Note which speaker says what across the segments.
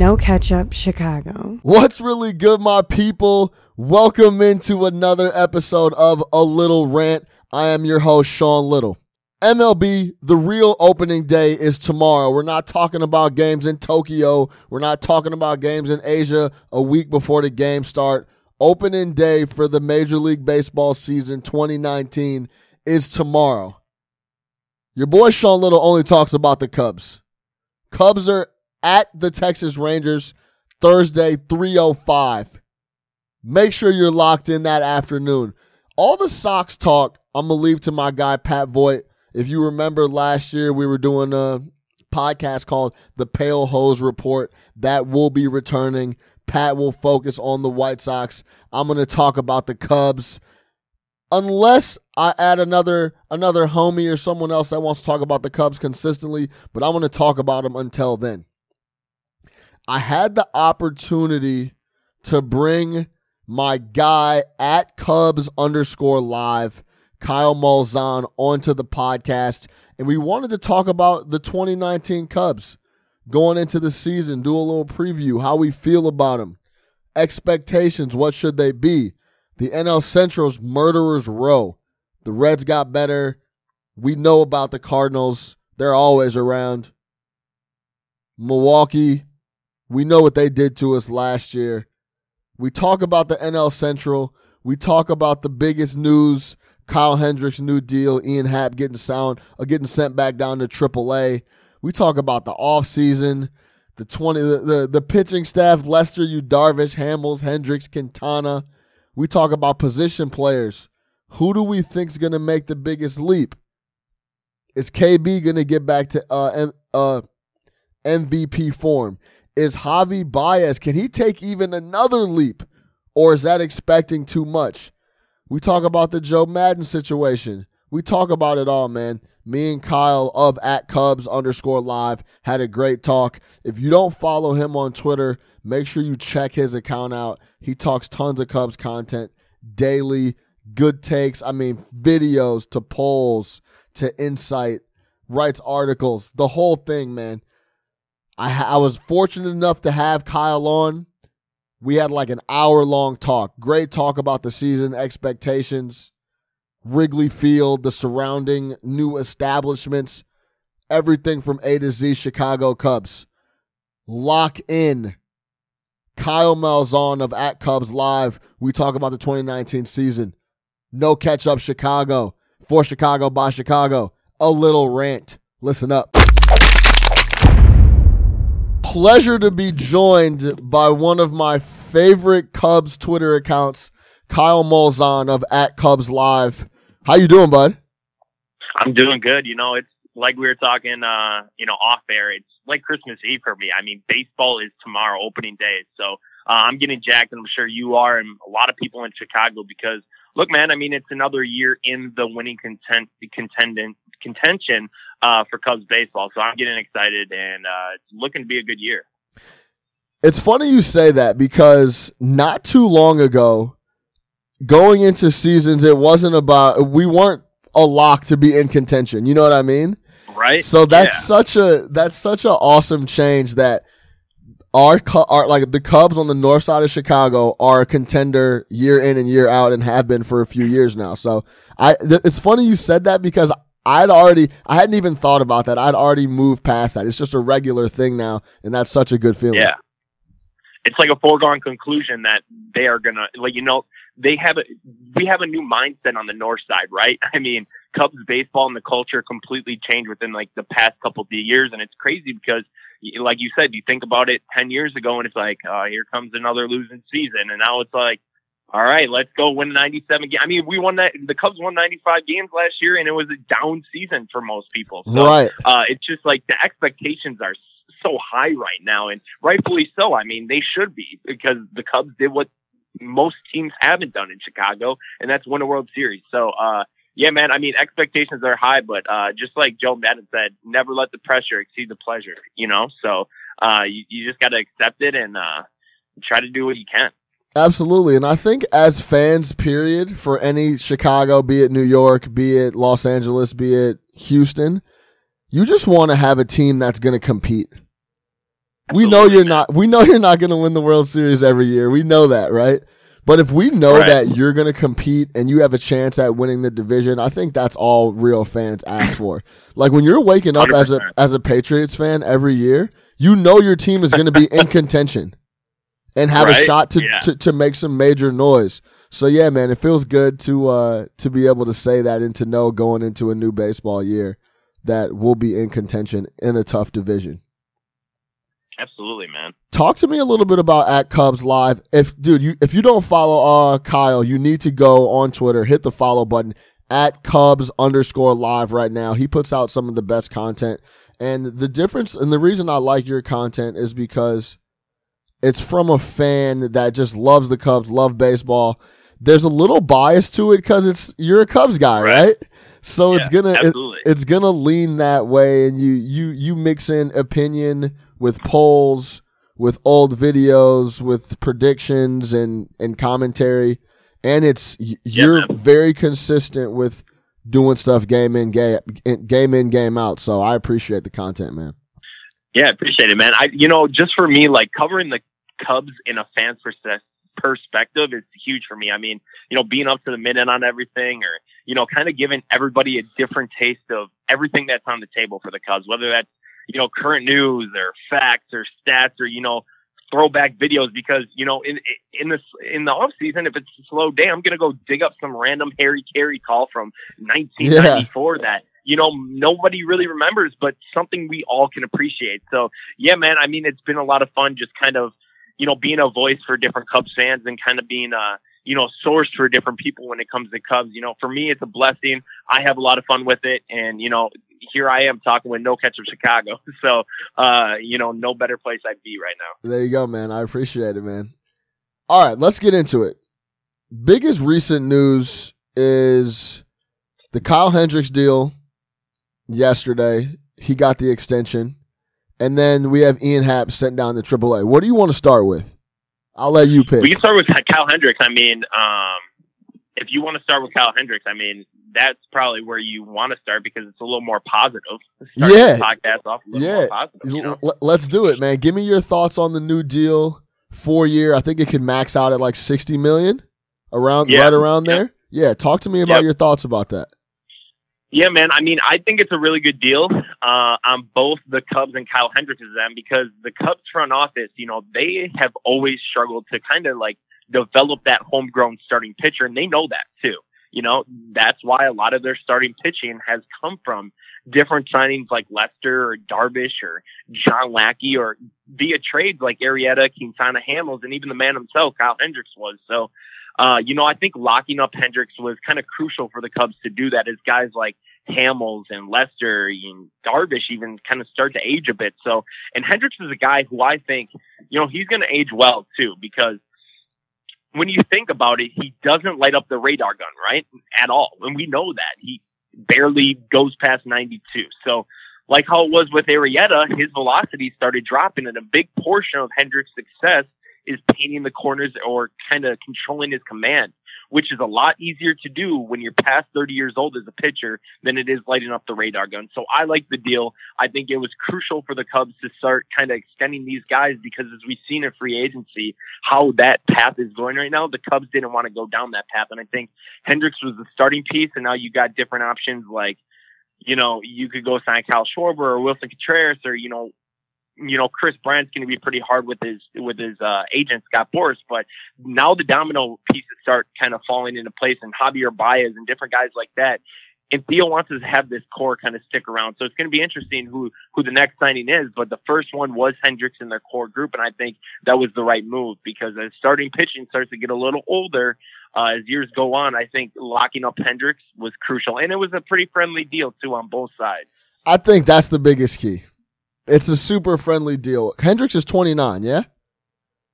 Speaker 1: No Ketchup Chicago.
Speaker 2: What's really good, my people? Welcome into another episode of A Little Rant. I am your host, Sean Little. MLB, the real opening day is tomorrow. We're not talking about games in Tokyo. We're not talking about games in Asia a week before the games start. Opening day for the Major League Baseball season 2019 is tomorrow. Your boy Sean Little only talks about the Cubs. Cubs are at the Texas Rangers Thursday 305. Make sure you're locked in that afternoon. All the Sox talk, I'm going to leave to my guy Pat Voigt. If you remember last year, we were doing a podcast called The Pale Hose Report. That will be returning. Pat will focus on the White Sox. I'm going to talk about the Cubs. Unless I add another another homie or someone else that wants to talk about the Cubs consistently, but I'm going to talk about them until then. I had the opportunity to bring my guy at Cubs underscore live, Kyle Malzahn, onto the podcast. And we wanted to talk about the 2019 Cubs going into the season, do a little preview, how we feel about them, expectations, what should they be? The NL Central's murderers row. The Reds got better. We know about the Cardinals. They're always around. Milwaukee, we know what they did to us last year. We talk about the NL Central. We talk about the biggest news Kyle Hendricks' new deal, Ian Happ getting sound, uh, getting sent back down to AAA. We talk about the offseason, the 20 the, the, the pitching staff, Lester, Yu Darvish, Hamels, Hendricks, Quintana. We talk about position players. Who do we think is going to make the biggest leap? Is KB going to get back to uh, uh, MVP form? Is Javi Baez, can he take even another leap? Or is that expecting too much? We talk about the Joe Maddon situation. We talk about it all, man. Me and Kyle of at Cubs underscore live had a great talk. If you don't follow him on Twitter, make sure you check his account out. He talks tons of Cubs content daily, good takes. I mean, videos to polls to insight, writes articles, the whole thing, man. I, I was fortunate enough to have Kyle on. We had like an hour long talk. Great talk about the season, expectations, Wrigley Field, the surrounding new establishments, everything from A to Z Chicago Cubs. Lock in. Kyle Malzahn of At Cubs Live. We talk about the 2019 season. No catch up Chicago. For Chicago by Chicago. A little rant. Listen up. Pleasure to be joined by one of my favorite Cubs Twitter accounts, Kyle Malzahn of At Cubs Live. How you doing, bud?
Speaker 3: I'm doing good. You know, it's like we were talking, uh, you know, off air. It's like Christmas Eve for me. I mean, baseball is tomorrow, opening day. So uh, I'm getting jacked, and I'm sure you are, and a lot of people in Chicago because look, man. I mean, it's another year in the winning content contendant contention uh, for Cubs baseball. So I'm getting excited, and uh, it's looking to be a good year.
Speaker 2: It's funny you say that because not too long ago, going into seasons, it wasn't about we weren't a lock to be in contention. You know what I mean?
Speaker 3: Right.
Speaker 2: So that's
Speaker 3: Yeah.
Speaker 2: such a that's such an awesome change that our our like the Cubs on the north side of Chicago are a contender year in and year out and have been for a few years now. So I th- it's funny you said that because I'd already I hadn't even thought about that. I'd already moved past that. It's just a regular thing now, and that's such a good feeling.
Speaker 3: Yeah. It's like a foregone conclusion that they are gonna like you know they have a we have a new mindset on the north side, right? I mean, Cubs baseball and the culture completely changed within like the past couple of years, and it's crazy because, like you said, you think about it ten years ago, and it's like, uh, here comes another losing season, and now it's like, all right, let's go win 97 games. I mean, we won that. The Cubs won 95 games last year, and it was a down season for most people. So,
Speaker 2: Right.
Speaker 3: uh, it's just like the expectations are so high right now, and rightfully so. I mean, they should be because the Cubs did what most teams haven't done in Chicago, and that's win a World Series. So, uh, yeah, man. I mean, expectations are high, but uh, just like Joe Maddon said, never let the pressure exceed the pleasure. You know, so uh, you, you just got to accept it and uh, try to do what you can.
Speaker 2: Absolutely. And I think as fans, period, for any Chicago, be it New York, be it Los Angeles, be it Houston, you just want to have a team that's going to compete. we know you're not. We know you're not going to win the World Series every year. We know that, right? But if we know
Speaker 3: Right.
Speaker 2: that you're going to compete and you have a chance at winning the division, I think that's all real fans ask for. Like when you're waking up as a as a Patriots fan every year, you know your team is going to be in contention and have a shot to,
Speaker 3: Yeah.
Speaker 2: to to make some major noise. So yeah, man, it feels good to uh to be able to say that and to know going into a new baseball year that we'll be in contention in a tough division.
Speaker 3: Absolutely, man.
Speaker 2: Talk to me a little bit about at Cubs Live. If dude, you if you don't follow uh Kyle, you need to go on Twitter, hit the follow button at Cubs underscore live right now. He puts out some of the best content. And the difference and the reason I like your content is because it's from a fan that just loves the Cubs, love baseball. There's a little bias to it because it's you're a Cubs guy, right?
Speaker 3: Right.
Speaker 2: So it's gonna it- it's gonna lean that way, and you you you mix in opinion with polls, with old videos, with predictions and and commentary, and it's you're
Speaker 3: man.
Speaker 2: very consistent with doing stuff game in game game in game out. So I appreciate the content, man.
Speaker 3: Yeah, I appreciate it, man. I, you know, just for me, like covering the Cubs in a fan's perspective is huge for me. I mean, you know, being up to the minute on everything, or you know, kind of giving everybody a different taste of everything that's on the table for the Cubs, whether that's you know current news or facts or stats or you know throwback videos. Because you know, in in this in the off season, if it's a slow day, I'm gonna go dig up some random Harry Caray call from 1994 that you know nobody really remembers, but something we all can appreciate. So yeah, man. I mean, it's been a lot of fun just kind of you know being a voice for different Cubs fans and kind of being a you know source for different people when it comes to Cubs. You know, for me, it's a blessing. I have a lot of fun with it, and you know. Here I am talking with No Catcher Chicago, so uh, you know, no better place I'd be right now.
Speaker 2: There you go, man. I appreciate it, man. All right, let's get into it. Biggest recent news is the Kyle Hendricks deal yesterday. He got the extension. And then we have Ian Happ sent down to AAA. What do you want to start with? I'll let you pick.
Speaker 3: We can start with Kyle Hendricks. I mean, um, if you want to start with Kyle Hendricks, I mean, that's probably where you want to start because it's a little more positive. Start
Speaker 2: Yeah.
Speaker 3: the podcast off a little
Speaker 2: Yeah.
Speaker 3: more positive. You know?
Speaker 2: Let's do it, man. Give me your thoughts on the new deal. Four year. I think it could max out at like 60 million around
Speaker 3: Yeah.
Speaker 2: right around
Speaker 3: Yep.
Speaker 2: there. Yeah, talk to me about
Speaker 3: Yep.
Speaker 2: your thoughts about that.
Speaker 3: Yeah, man. I mean, I think it's a really good deal uh, on both the Cubs and Kyle Hendricks' end because the Cubs front office, you know, they have always struggled to kind of like develop that homegrown starting pitcher, and they know that too. You know, that's why a lot of their starting pitching has come from different signings like Lester or Darvish or John Lackey or via trades like Arrieta, Quintana Hamels, and even the man himself, Kyle Hendricks was. So, uh, you know, I think locking up Hendricks was kind of crucial for the Cubs to do that as guys like Hamels and Lester and Darvish even kind of start to age a bit. So, and Hendricks is a guy who I think, you know, he's going to age well too because when you think about it, he doesn't light up the radar gun, right? At all. And we know that. He barely goes past 92. So, like how it was with Arrieta, his velocity started dropping, and a big portion of Hendricks' success is painting the corners or kind of controlling his command, which is a lot easier to do when you're past 30 years old as a pitcher than it is lighting up the radar gun. So I like the deal. I think it was crucial for the Cubs to start kind of extending these guys because as we've seen in free agency, how that path is going right now, the Cubs didn't want to go down that path. And I think Hendricks was the starting piece, and now you got different options like, you know, you could go sign Kyle Schwarber or Willson Contreras or, you know, you know, Kris Bryant's going to be pretty hard with his with his uh, agent Scott Boras, but now the domino pieces start kind of falling into place, and Javier Baez and different guys like that. And Theo wants to have this core kind of stick around, so it's going to be interesting who who the next signing is. But the first one was Hendricks in their core group, and I think that was the right move because as starting pitching starts to get a little older uh, as years go on, I think locking up Hendricks was crucial, and it was a pretty friendly deal too on both sides.
Speaker 2: I think that's the biggest key. It's a super friendly deal. Hendricks is 29, yeah?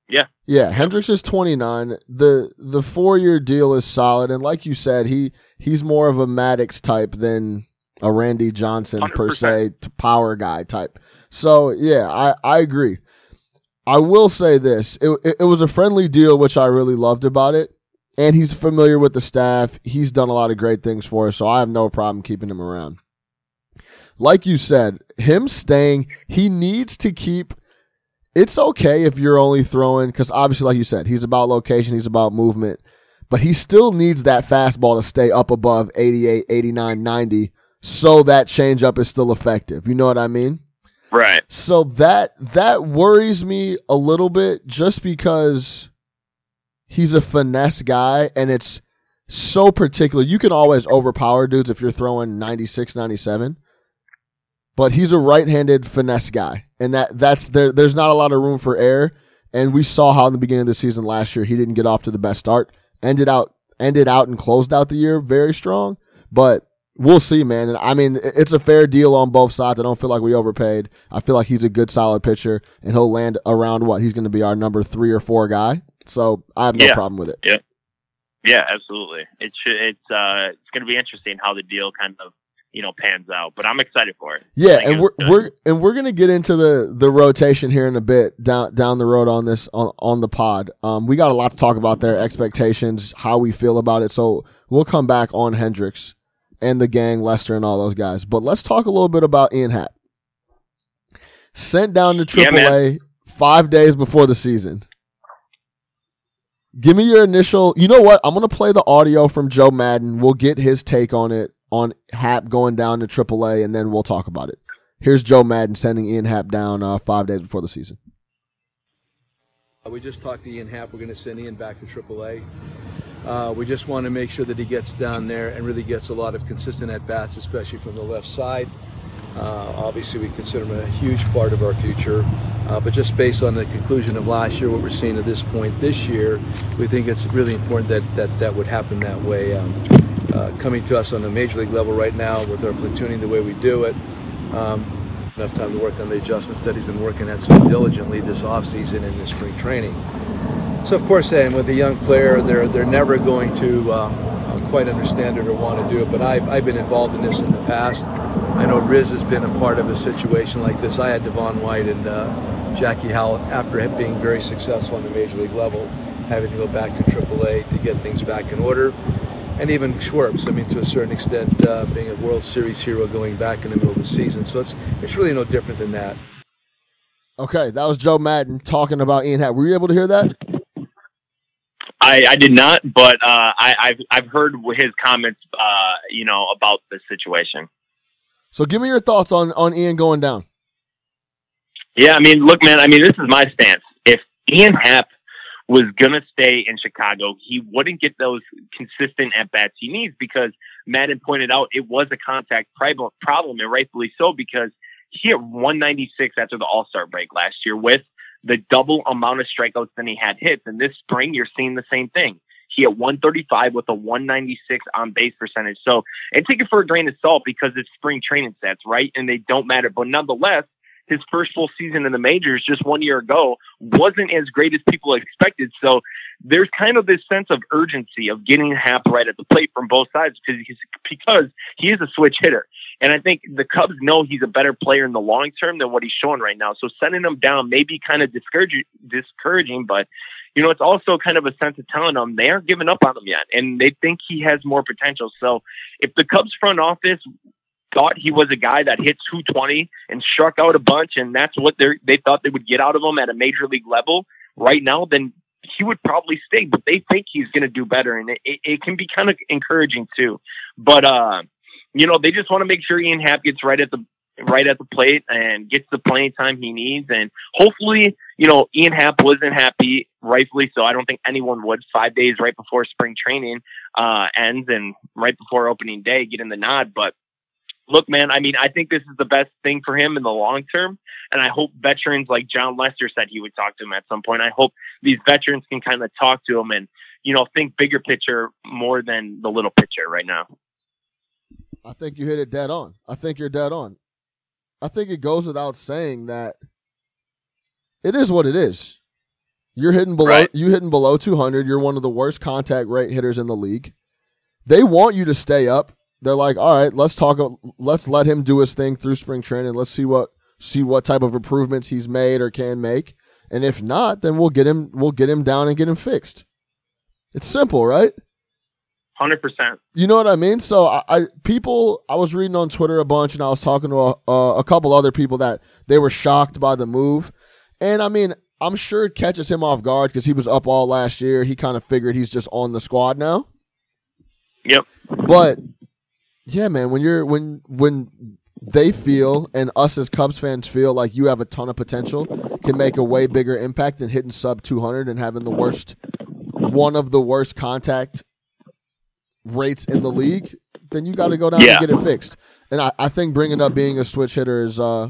Speaker 3: Yeah.
Speaker 2: Yeah, Hendricks is 29. The the 4-year deal is solid and like you said, he he's more of a Maddux type than a Randy Johnson per
Speaker 3: 100%.
Speaker 2: se t- power guy type. So, yeah, I I agree. I will say this. It, it it was a friendly deal which I really loved about it. And he's familiar with the staff. He's done a lot of great things for us, so I have no problem keeping him around like you said, him staying, he needs to keep. it's okay if you're only throwing because obviously, like you said, he's about location, he's about movement, but he still needs that fastball to stay up above 88, 89, 90 so that changeup is still effective. You know what I mean?
Speaker 3: Right.
Speaker 2: So that that worries me a little bit just because he's a finesse guy and it's so particular. You can always overpower dudes if you're throwing 96, 97. But he's a right-handed finesse guy. And that that's there there's not a lot of room for error. And we saw how in the beginning of the season last year he didn't get off to the best start. Ended out ended out and closed out the year very strong. But we'll see, man. And I mean, it's a fair deal on both sides. I don't feel like we overpaid. I feel like he's a good, solid pitcher, and he'll land around what he's going to be our number three or four guy. So I have no
Speaker 3: Yeah.
Speaker 2: problem with it.
Speaker 3: Yeah. Yeah, absolutely. It should, it's uh it's going to be interesting how the deal kind of you know pans out, but I'm excited for it.
Speaker 2: Yeah, and we're
Speaker 3: good.
Speaker 2: we're and we're gonna get into the the rotation here in a bit down down the road on this on on the pod. Um, we got a lot to talk about there, expectations, how we feel about it. So we'll come back on Hendricks and the gang, Lester, and all those guys. But let's talk a little bit about Ian Happ. Sent down to
Speaker 3: Yeah.
Speaker 2: AAA five days before the season. Give me your initial. You know what? I'm gonna play the audio from Joe Maddon. We'll get his take on it on Happ going down to AAA, and then we'll talk about it. Here's Joe Maddon sending Ian Happ down uh, five days before the season.
Speaker 4: Uh, We just talked to Ian Happ. We're going to send Ian back to AAA. Uh, we just want to make sure that he gets down there and really gets a lot of consistent at bats, especially from the left side. Uh, obviously, we consider them a huge part of our future. Uh, but just based on the conclusion of last year, what we're seeing at this point this year, we think it's really important that that, that would happen that way. Um, uh, coming to us on the major league level right now with our platooning the way we do it. Um, enough time to work on the adjustments that he's been working at so diligently this offseason and in spring training. So of course, and with a young player, they're they're never going to uh, uh, quite understand it or want to do it. But I've I've been involved in this in the past. I know Riz has been a part of a situation like this. I had Devon White and uh, Jackie Howell after being very successful on the major league level, having to go back to AAA to get things back in order. And even Schwartz, I mean, to a certain extent, uh, being a World Series hero going back in the middle of the season. So it's it's really no different than that.
Speaker 2: Okay, that was Joe Maddon talking about Ian Happ. Were you able to hear that?
Speaker 3: I, I did not, but uh, I, I've I've heard his comments, uh, you know, about the situation.
Speaker 2: So give me your thoughts on on Ian going down.
Speaker 3: Yeah, I mean, look, man. I mean, this is my stance. If Ian Happ was gonna stay in Chicago, he wouldn't get those consistent at bats he needs because Maddon pointed out it was a contact problem, and rightfully so because he hit 196 after the All Star break last year with the double amount of strikeouts than he had hits. And this spring, you're seeing the same thing. He had 135 with a 196 on base percentage. So, and take it for a grain of salt because it's spring training stats, right? And they don't matter. But nonetheless, his first full season in the majors just one year ago wasn't as great as people expected. So there's kind of this sense of urgency of getting Happ right at the plate from both sides because he's, because he is a switch hitter. And I think the Cubs know he's a better player in the long term than what he's showing right now. So sending him down may be kind of discouraging, discouraging, but you know, it's also kind of a sense of telling them they aren't giving up on him yet and they think he has more potential. So if the Cubs front office thought he was a guy that hit 220 and struck out a bunch and that's what they they thought they would get out of him at a major league level right now, then he would probably stay, but they think he's going to do better. And it, it, it can be kind of encouraging too. But, uh, you know, they just want to make sure Ian Happ gets right at the right at the plate and gets the playing time he needs. And hopefully, you know, Ian Happ wasn't happy, rightfully so. I don't think anyone would. Five days right before spring training uh, ends and right before opening day, getting the nod. But look, man, I mean, I think this is the best thing for him in the long term. And I hope veterans like Jon Lester said he would talk to him at some point. I hope these veterans can kind of talk to him and, you know, think bigger picture more than the little picture right now.
Speaker 2: I think you hit it dead on. I think you're dead on. I think it goes without saying that it is what it is. You're hitting below
Speaker 3: Right.
Speaker 2: you hitting below 200. You're one of the worst contact rate hitters in the league. They want you to stay up. They're like, "All right, let's talk let's let him do his thing through spring training. Let's see what see what type of improvements he's made or can make. And if not, then we'll get him we'll get him down and get him fixed." It's simple, right?
Speaker 3: Hundred percent.
Speaker 2: You know what I mean? So I, I people I was reading on Twitter a bunch, and I was talking to a, a, a couple other people that they were shocked by the move, And I mean, I'm sure it catches him off guard because he was up all last year. He kind of figured he's just on the squad now.
Speaker 3: Yep.
Speaker 2: But yeah, man, when you're when when they feel and us as Cubs fans feel like you have a ton of potential, can make a way bigger impact than hitting sub 200 and having the worst one of the worst contact rates in the league, then you got to go down
Speaker 3: Yeah.
Speaker 2: and get it fixed. And I, I think bringing up being a switch hitter is uh,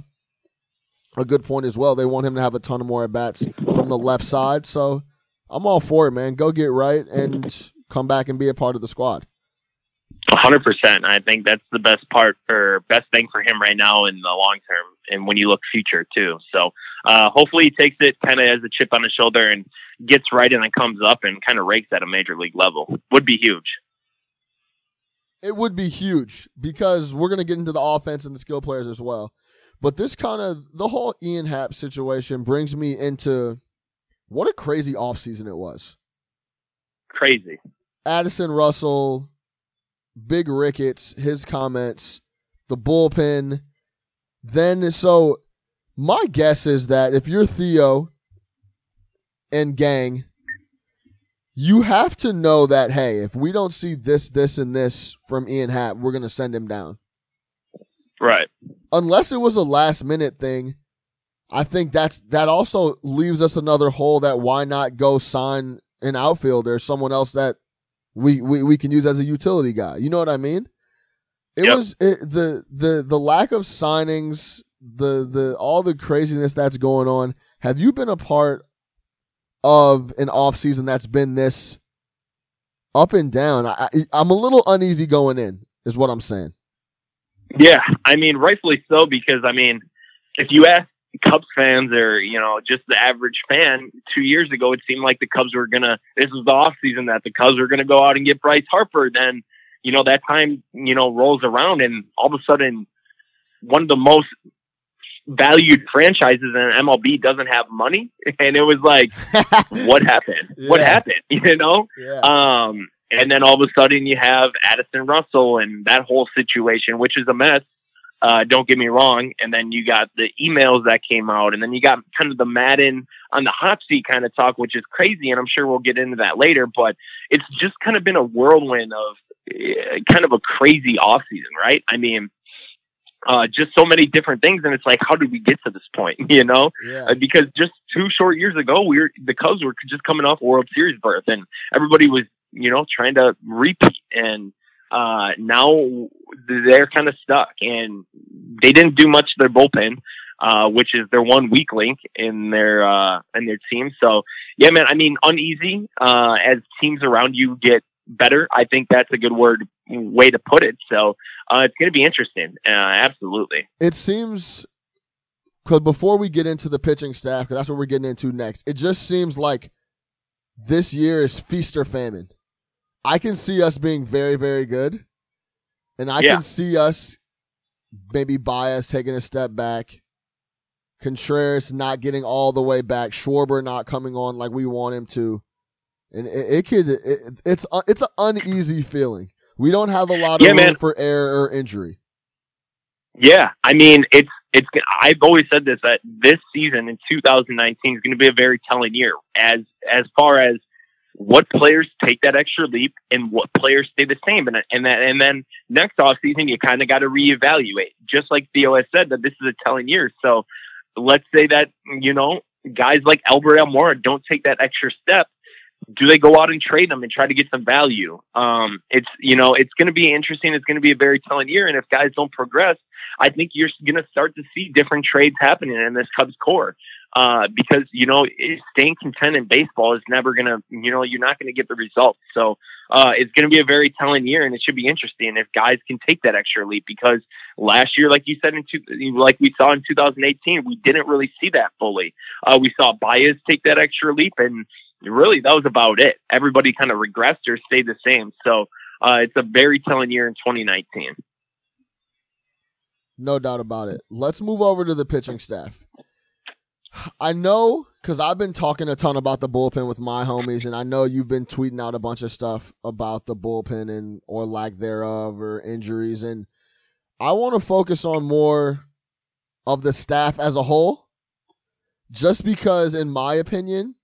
Speaker 2: a good point as well. They want him to have a ton of more at bats from the left side. So I'm all for it, man. Go get right and come back and be a part of the squad.
Speaker 3: Hundred percent. I think that's the best part or best thing for him right now in the long term, and when you look future too. So uh, hopefully he takes it kind of as a chip on his shoulder and gets right, and then comes up and kind of rakes at a major league level. Would be huge.
Speaker 2: It would be huge because we're going to get into the offense and the skill players as well. But this kind of the whole Ian Happ situation brings me into what a crazy offseason it was.
Speaker 3: Crazy.
Speaker 2: Addison Russell, Big Ricketts, his comments, the bullpen. Then, so my guess is that if you're Theo and gang, you have to know that, hey, if we don't see this, this, and this from Ian Happ, we're going to send him down.
Speaker 3: Right.
Speaker 2: Unless it was a last minute thing, I think that's that also leaves us another hole that why not go sign an outfielder, someone else that we, we, we can use as a utility guy. You know what I mean? It
Speaker 3: Yep.
Speaker 2: was it, the the the lack of signings, the the all the craziness that's going on. Have you been a part of an off season that's been this up and down? I, I'm a little uneasy going in, is what I'm saying.
Speaker 3: Yeah, I mean, rightfully so because I mean, if you ask Cubs fans or you know just the average fan, two years ago it seemed like the Cubs were gonna. This was the off season that the Cubs were gonna go out and get Bryce Harper. Then you know that time you know rolls around and all of a sudden one of the most valued franchises and MLB doesn't have money, and it was like, what happened? What happened? You know.
Speaker 2: yeah.
Speaker 3: Um, and then all of a sudden you have Addison Russell and that whole situation, which is a mess. Uh, don't get me wrong. And then you got the emails that came out, and then you got kind of the Maddon on the hot seat kind of talk, which is crazy. And I'm sure we'll get into that later. But it's just kind of been a whirlwind of uh, kind of a crazy off season, right? I mean, uh, just so many different things, and it's like, how did we get to this point? You know,
Speaker 2: yeah.
Speaker 3: uh, because just two short years ago, we were the Cubs were just coming off World Series berth, and everybody was, you know, trying to repeat. And uh, now they're kind of stuck, and they didn't do much to their bullpen, uh, which is their one weak link in their uh, in their team. So, yeah, man, I mean, uneasy uh, as teams around you get better. I think that's a good word way to put it. So, uh, it's going to be interesting. Uh, absolutely.
Speaker 2: it seems because before we get into the pitching staff, because that's what we're getting into next, it just seems like this year is feast or famine. I can see us being very, very good, and I
Speaker 3: Yeah.
Speaker 2: can see us maybe Baez taking a step back, Contreras not getting all the way back, Schwarber not coming on like we want him to, and it, it could it, it's uh, it's an uneasy feeling. We don't have a lot of
Speaker 3: Yeah,
Speaker 2: room
Speaker 3: man.
Speaker 2: for error or injury.
Speaker 3: Yeah, I mean, it's it's. I've always said this that this season in 2019 is going to be a very telling year as as far as what players take that extra leap and what players stay the same, and and that and then next off season you kind of got to reevaluate. Just like Theo has said that this is a telling year. So let's say that you know guys like Albert Almora don't take that extra step. Do they go out and trade them and try to get some value? Um, it's you know it's going to be interesting. It's going to be a very telling year, and if guys don't progress, I think you're going to start to see different trades happening in this Cubs core. Uh, because you know staying content in baseball is never going to, you know, you're not going to get the results. So uh, it's going to be a very telling year, and it should be interesting if guys can take that extra leap. Because last year, like you said, in two, like we saw in 2018, we didn't really see that fully. Uh, we saw Baez take that extra leap, and really that was about it. Everybody kind of regressed or stayed the same. So uh, it's a very telling year in 2019.
Speaker 2: No doubt about it. Let's move over to the pitching staff. I know because I've been talking a ton about the bullpen with my homies, and I know you've been tweeting out a bunch of stuff about the bullpen and or lack thereof or injuries, and I want to focus on more of the staff as a whole just because, in my opinion,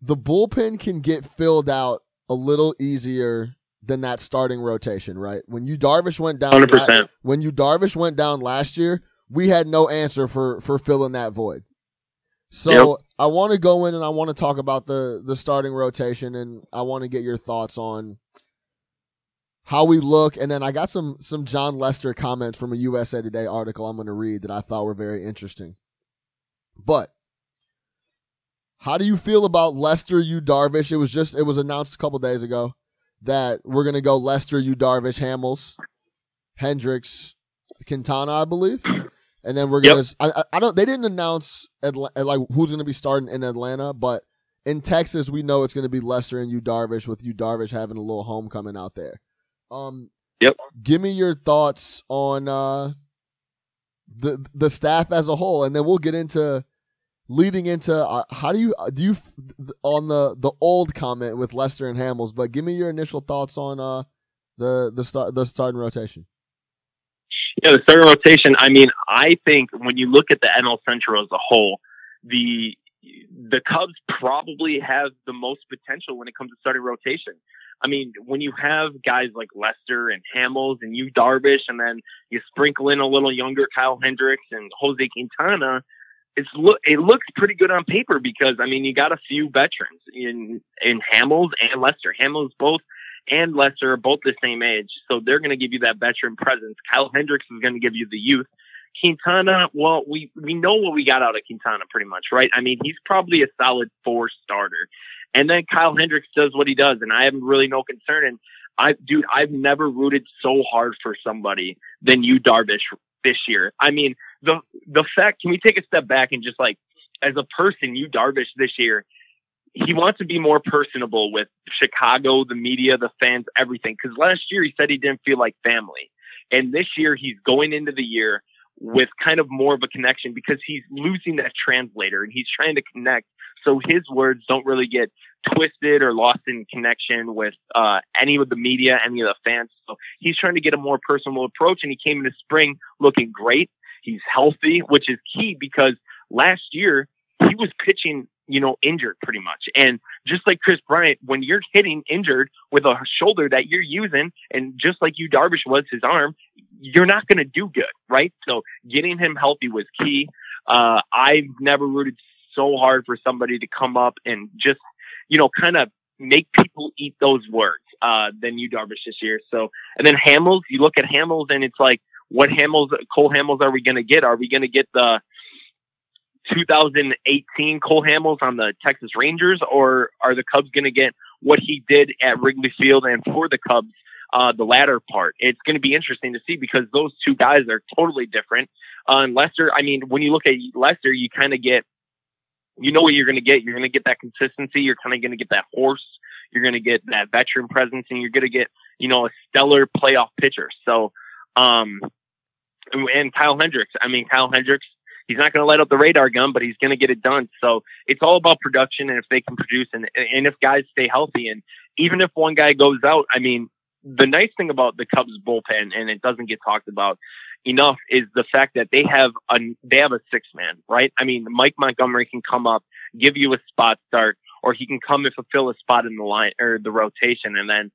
Speaker 2: the bullpen can get filled out a little easier than that starting rotation, right? When you Darvish went down,
Speaker 3: 100%.
Speaker 2: la- when you Darvish went down last year, we had no answer for for filling that void. So
Speaker 3: Yep.
Speaker 2: I want to go in and I want to talk about the the starting rotation, and I want to get your thoughts on how we look. And then I got some some Jon Lester comments from a USA Today article I'm going to read that I thought were very interesting. But how do you feel about Lester, Yu Darvish? It was just it was announced a couple days ago that we're going to go Lester, Yu Darvish, Hamels, Hendricks, Quintana, I believe. And then we're gonna. I, I- I don't. They didn't announce Atla- like who's gonna be starting in Atlanta, but in Texas we know it's gonna be Lester and Yu Darvish, with Yu Darvish having a little homecoming out there. Um.
Speaker 3: Yep.
Speaker 2: Give me your thoughts on uh the the staff as a whole, and then we'll get into leading into uh, how do you do you on the the old comment with Lester and Hamels, but give me your initial thoughts on uh the the start the starting rotation.
Speaker 3: Yeah, the starting rotation. I mean, I think when you look at the NL Central as a whole, the the Cubs probably have the most potential when it comes to starting rotation. I mean, when you have guys like Lester and Hamels and Yu Darvish, and then you sprinkle in a little younger Kyle Hendricks and Jose Quintana, it's look it looks pretty good on paper because I mean you got a few veterans in in Hamels and Lester. Hamels both and Lester are both the same age, so they're going to give you that veteran presence. Kyle Hendricks is going to give you the youth. Quintana, well, we we know what we got out of Quintana pretty much, right? I mean, he's probably a solid four starter, and then Kyle Hendricks does what he does, and I have really no concern. And I, dude, I've never rooted so hard for somebody than you, Darvish, this year. I mean, the the fact. Can we take a step back and just like, as a person, Yu Darvish this year, he wants to be more personable with Chicago, the media, the fans, everything. Because last year he said he didn't feel like family, and this year he's going into the year with kind of more of a connection because he's losing that translator and he's trying to connect so his words don't really get twisted or lost in connection with uh, any of the media, any of the fans. So he's trying to get a more personal approach, and he came into spring looking great. He's healthy, which is key because last year he was pitching, you know, injured pretty much. And just like Kris Bryant, when you're hitting injured with a shoulder that you're using, and just like Yu Darvish was his arm, you're not going to do good, right? So getting him healthy was key. Uh, I've never rooted so hard for somebody to come up and just, you know, kind of make people eat those words uh, than Yu Darvish this year. So, and then Hamels, you look at Hamels and it's like, what Hamels, Cole Hamels are we going to get? Are we going to get the 2018 Cole Hamels on the Texas Rangers, or are the Cubs going to get what he did at Wrigley Field and for the Cubs, uh, the latter part? It's going to be interesting to see because those two guys are totally different. Uh, and Lester, I mean, when you look at Lester, you kind of get, you know what you're going to get. You're going to get that consistency. You're kind of going to get that horse. You're going to get that veteran presence, and you're going to get, you know, a stellar playoff pitcher. So, um, and, Kyle Hendricks. I mean, Kyle Hendricks he's not going to let up the radar gun, but he's going to get it done. So it's all about production and if they can produce and, and if guys stay healthy. And even if one guy goes out, I mean, the nice thing about the Cubs bullpen, and it doesn't get talked about enough, is the fact that they have a they have a six man, right? I mean, Mike Montgomery can come up, give you a spot start, or he can come and fulfill a spot in the line or the rotation, and then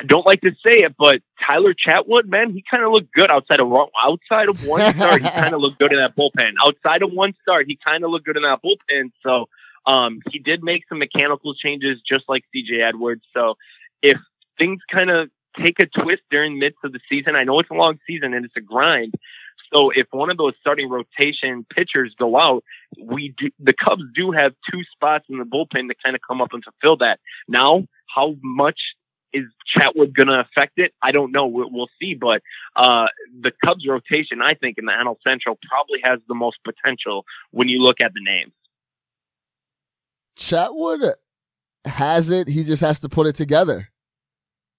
Speaker 3: I don't like to say it, but Tyler Chatwood, man, he kind of looked good outside of outside of one start. he kind of looked good in that bullpen. Outside of one start, he kind of looked good in that bullpen. So um, he did make some mechanical changes, just like CJ Edwards. So if things kind of take a twist during midst of the season, I know it's a long season and it's a grind. So if one of those starting rotation pitchers go out, we do, the Cubs do have two spots in the bullpen to kind of come up and fulfill that. Now, how much is Chatwood going to affect it? I don't know. We'll, we'll see. But uh, the Cubs rotation, I think, in the NL Central probably has the most potential when you look at the names.
Speaker 2: Chatwood has it. He just has to put it together.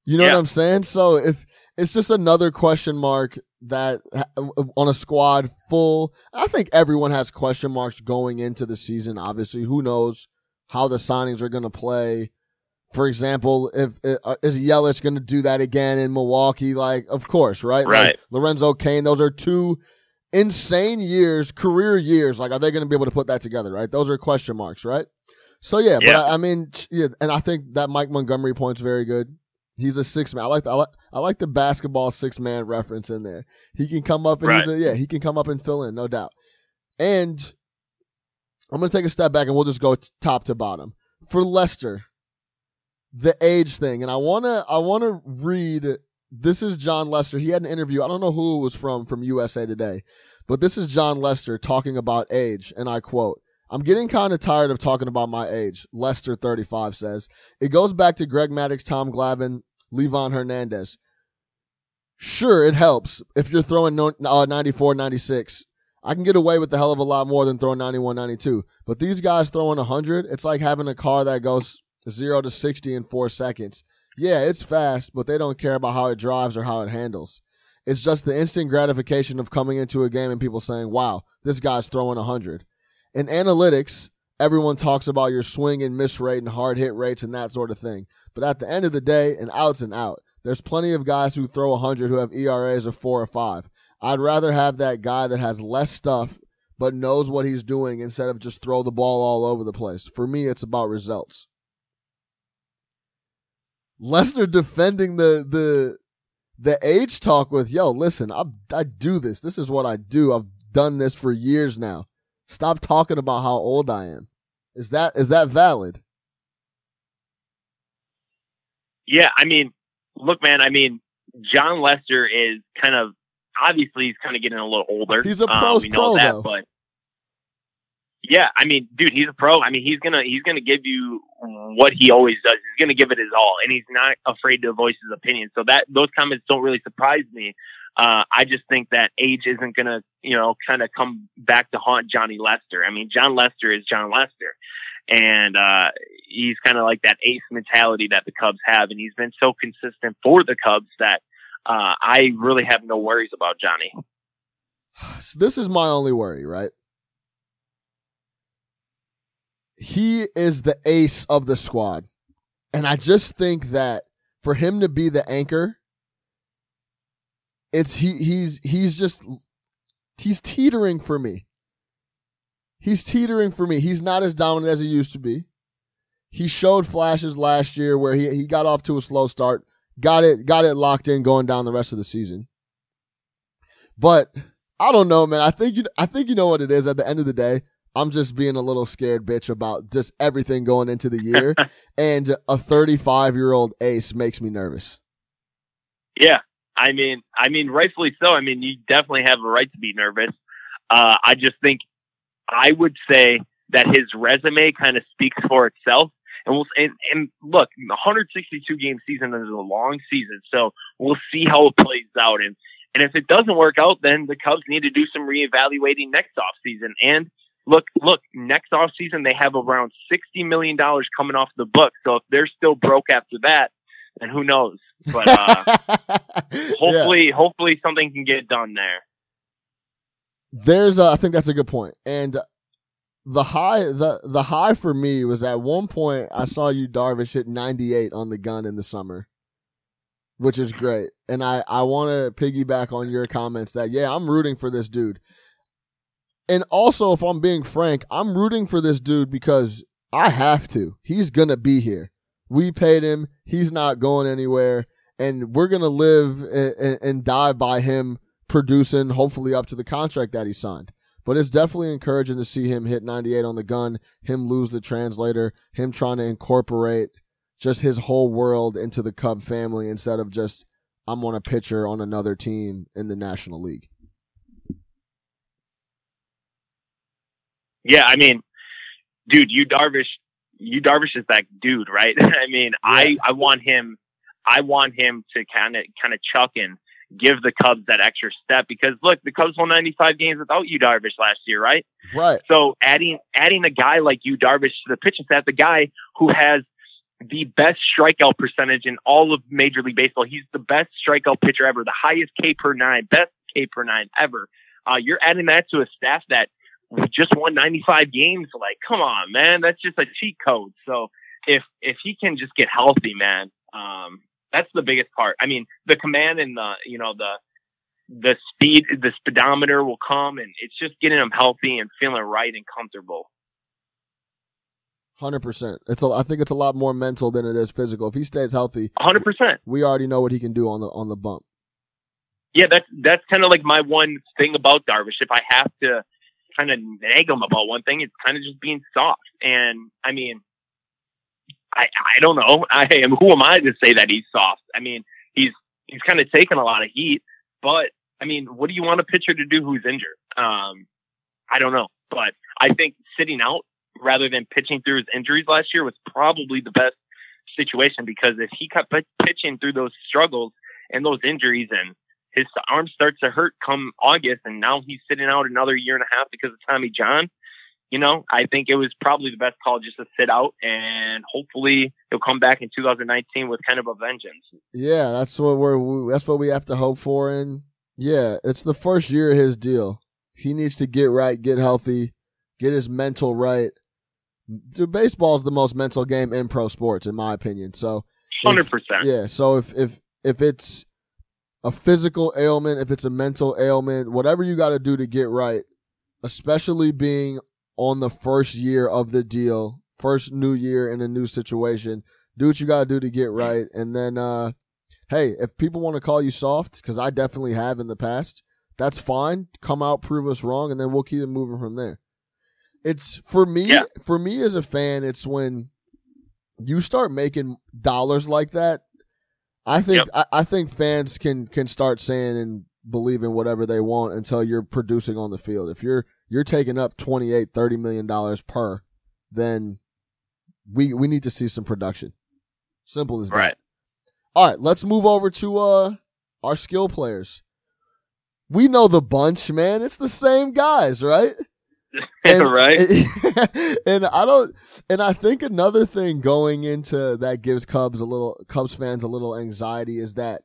Speaker 2: You know
Speaker 3: Yeah.
Speaker 2: what I'm saying? So if it's just another question mark that on a squad full, I think everyone has question marks going into the season. Obviously, who knows how the signings are going to play? For example, if uh, is Yelich going to do that again in Milwaukee? Like, of course, right?
Speaker 3: Right.
Speaker 2: Like Lorenzo Cain. Those are two insane years, career years. Like, are they going to be able to put that together? Right? Those are question marks, right? So yeah,
Speaker 3: Yeah.
Speaker 2: but I, I mean, yeah, and I think that Mike Montgomery point's very good. He's a six man. I like the, I like I like the basketball six man reference in there. He can come up and he's a, yeah, he can come up and fill in, no doubt. And I'm gonna take a step back and we'll just go t- top to bottom for Lester. The age thing, and I wanna I wanna read. This is Jon Lester. He had an interview. I don't know who it was from from USA Today, but this is Jon Lester talking about age, and I quote. I'm getting kind of tired of talking about my age, Lester 35 says. It goes back to Greg Maddux, Tom Glavine, Livan Hernandez. Sure, it helps if you're throwing no, uh, 94, 96. I can get away with a hell of a lot more than throwing 91, 92. But these guys throwing 100, it's like having a car that goes 0 to 60 in four seconds. Yeah, it's fast, but they don't care about how it drives or how it handles. It's just the instant gratification of coming into a game and people saying, wow, this guy's throwing 100. In analytics, everyone talks about your swing and miss rate and hard hit rates and that sort of thing. But at the end of the day, an out's an out. There's plenty of guys who throw 100 who have ERAs of four or five. I'd rather have that guy that has less stuff but knows what he's doing instead of just throw the ball all over the place. For me, it's about results. Lester defending the the the age talk with, yo, listen, I I do this. This is what I do. I've done this for years now. Stop talking about how old I am. Is that is that valid?
Speaker 3: Yeah, I mean, look, man. I mean, Jon Lester is kind of obviously he's kind of getting a little older.
Speaker 2: He's a
Speaker 3: Um, we know
Speaker 2: pro,
Speaker 3: that,
Speaker 2: though.
Speaker 3: but yeah, I mean, dude, he's a pro. I mean, he's gonna he's gonna give you what he always does. He's gonna give it his all, and he's not afraid to voice his opinion. So that those comments don't really surprise me. Uh, I just think that age isn't gonna, you know, kind of come back to haunt Johnny Lester. I mean, Jon Lester is Jon Lester, and uh, he's kind of like that ace mentality that the Cubs have, and he's been so consistent for the Cubs that uh, I really have no worries about Johnny.
Speaker 2: So this is my only worry, right? He is the ace of the squad. And I just think that for him to be the anchor, it's he he's he's just he's teetering for me. He's teetering for me. He's not as dominant as he used to be. He showed flashes last year where he, he got off to a slow start, got it got it locked in going down the rest of the season. But I don't know, man. I think you I think you know what it is at the end of the day. I'm just being a little scared bitch about just everything going into the year and a 35 year old ace makes me nervous.
Speaker 3: Yeah, I mean, I mean, rightfully so. I mean, you definitely have a right to be nervous. Uh, I just think I would say that his resume kind of speaks for itself. And we'll and, and look, 162 game season is a long season, so we'll see how it plays out. And and if it doesn't work out, then the Cubs need to do some reevaluating next off season. And look, look, next off season they have around 60 million dollars coming off the book. So if they're still broke after that, then who knows? But uh,
Speaker 2: Yeah.
Speaker 3: hopefully, hopefully something can get done there.
Speaker 2: There's, uh, I think that's a good point. And the high, the the high for me was at one point I saw Yu Darvish hit 98 on the gun in the summer, which is great. And I I want to piggyback on your comments that yeah I'm rooting for this dude. And also, if I'm being frank, I'm rooting for this dude because I have to. He's gonna be here. We paid him. He's not going anywhere, and we're gonna live and, and, and die by him producing, hopefully up to the contract that he signed. But it's definitely encouraging to see him hit 98 on the gun, him lose the translator, him trying to incorporate just his whole world into the Cub family instead of just I'm on a pitcher on another team in the National League.
Speaker 3: Yeah, I mean, dude, Yu Darvish, Yu Darvish is that dude, right? I mean, I I want him, I want him to kind of kind of chuck and give the Cubs that extra step because look, the Cubs won 95 games without Yu Darvish last year, right?
Speaker 2: Right.
Speaker 3: So adding adding a guy like Yu Darvish to the pitching staff, the guy who has the best strikeout percentage in all of Major League Baseball. He's the best strikeout pitcher ever, the highest K per nine, best K per nine ever. Uh, you're adding that to a staff that just won 95 games. Like, come on, man, that's just a cheat code. So if if he can just get healthy, man, um, that's the biggest part. I mean, the command and the you know the the speed, the speedometer will come, and it's just getting him healthy and feeling right and comfortable.
Speaker 2: Hundred percent. It's a, I think it's a lot more mental than it is physical. If he stays healthy,
Speaker 3: hundred percent.
Speaker 2: We already know what he can do on the on the bump.
Speaker 3: Yeah, that's that's kind of like my one thing about Darvish. If I have to kind of nag him about one thing, it's kind of just being soft. And I mean, I I don't know. I am who am I to say that he's soft? I mean, he's he's kind of taken a lot of heat, but I mean, what do you want a pitcher to do who's injured? Um, I don't know, but I think sitting out rather than pitching through his injuries last year was probably the best situation because if he kept pitching through those struggles and those injuries and his arm starts to hurt come August and now he's sitting out another year and a half because of Tommy John, you know, I think it was probably the best call just to sit out and hopefully he'll come back in 2019 with kind of a vengeance.
Speaker 2: Yeah, that's what we're that's what we have to hope for and yeah, it's the first year of his deal. He needs to get right, get healthy, get his mental right baseball is the most mental game in pro sports, in my opinion. So,
Speaker 3: hundred percent.
Speaker 2: Yeah. So if if if it's a physical ailment, if it's a mental ailment, whatever you got to do to get right, especially being on the first year of the deal, first new year in a new situation, do what you got to do to get right, and then, uh, hey, if people want to call you soft, because I definitely have in the past, that's fine. Come out, prove us wrong, and then we'll keep it moving from there. It's for me. Yeah. For me as a fan, it's when you start making dollars like that. I think yep. I, I think fans can can start saying and believing whatever they want until you're producing on the field. If you're you're taking up 28 30 million dollars per, then we we need to see some production. Simple as
Speaker 3: right.
Speaker 2: that. All right, let's move over to uh our skill players. We know the bunch, man. It's the same guys, right?
Speaker 3: and, right.
Speaker 2: And, I don't, and I think another thing going into that gives Cubs a little, Cubs fans a little anxiety is that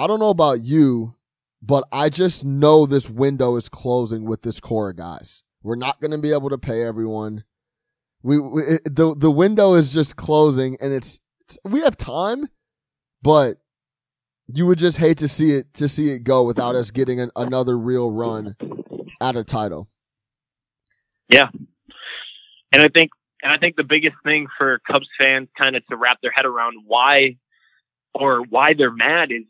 Speaker 2: I don't know about you, but I just know this window is closing with this core of guys. We're not going to be able to pay everyone. We, we it, the the window is just closing, and it's, it's we have time, but you would just hate to see it to see it go without us getting an, another real run at a title.
Speaker 3: Yeah. And I think and I think the biggest thing for Cubs fans kind of to wrap their head around why or why they're mad is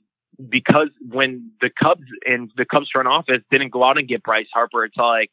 Speaker 3: because when the Cubs and the Cubs front office didn't go out and get Bryce Harper, it's like,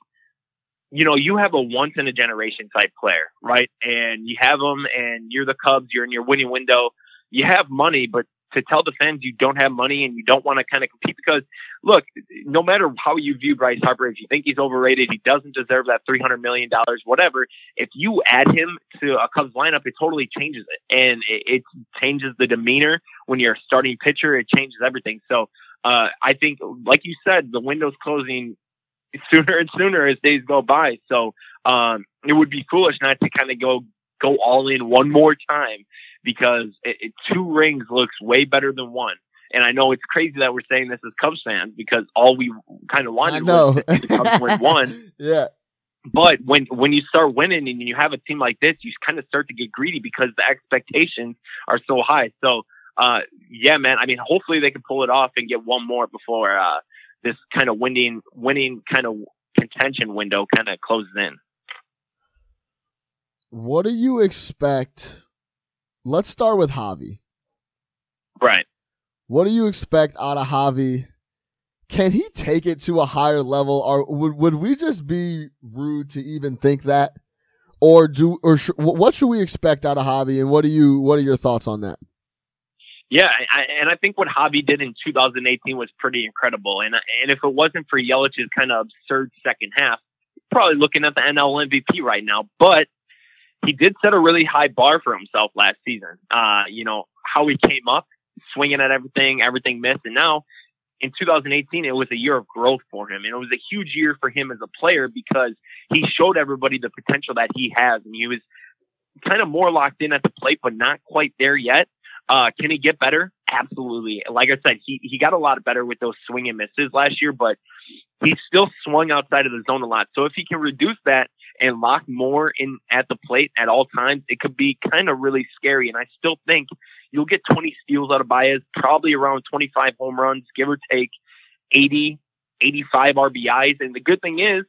Speaker 3: you know, you have a once in a generation type player, right? And you have them and you're the Cubs, you're in your winning window. You have money, but to tell the fans you don't have money and you don't want to kind of compete because look, no matter how you view Bryce Harper, if you think he's overrated, he doesn't deserve that three hundred million dollars, whatever. If you add him to a Cubs lineup, it totally changes it, and it, it changes the demeanor when you're a starting pitcher. It changes everything. So uh, I think, like you said, the window's closing sooner and sooner as days go by. So um, it would be foolish not to kind of go go all in one more time because it, it, two rings looks way better than one. And I know it's crazy that we're saying this as Cubs fans because all we kind of wanted was to see the Cubs win one.
Speaker 2: Yeah.
Speaker 3: But when when you start winning and you have a team like this, you kind of start to get greedy because the expectations are so high. So, uh, yeah, man. I mean, hopefully they can pull it off and get one more before uh, this kind of winning winning kind of contention window kind of closes in.
Speaker 2: What do you expect let's start with Javi.
Speaker 3: Right.
Speaker 2: What do you expect out of Javi? Can he take it to a higher level, or would would we just be rude to even think that? Or do or sh- what should we expect out of Javi, and what do you what are your thoughts on that?
Speaker 3: Yeah, I, and I think what Javi did in 2018 was pretty incredible. And and if it wasn't for Yelich's kind of absurd second half, probably looking at the NL MVP right now. But he did set a really high bar for himself last season. Uh, you know, how he came up, swinging at everything, everything missed. And now in 2018, it was a year of growth for him. And it was a huge year for him as a player because he showed everybody the potential that he has. And he was kind of more locked in at the plate, but not quite there yet. Uh, can he get better? Absolutely. Like I said, he, he got a lot better with those swing and misses last year, but he still swung outside of the zone a lot. So if he can reduce that and lock more in at the plate at all times, it could be kind of really scary. And I still think you'll get 20 steals out of Baez, probably around 25 home runs, give or take. 80, 85 RBIs. And the good thing is,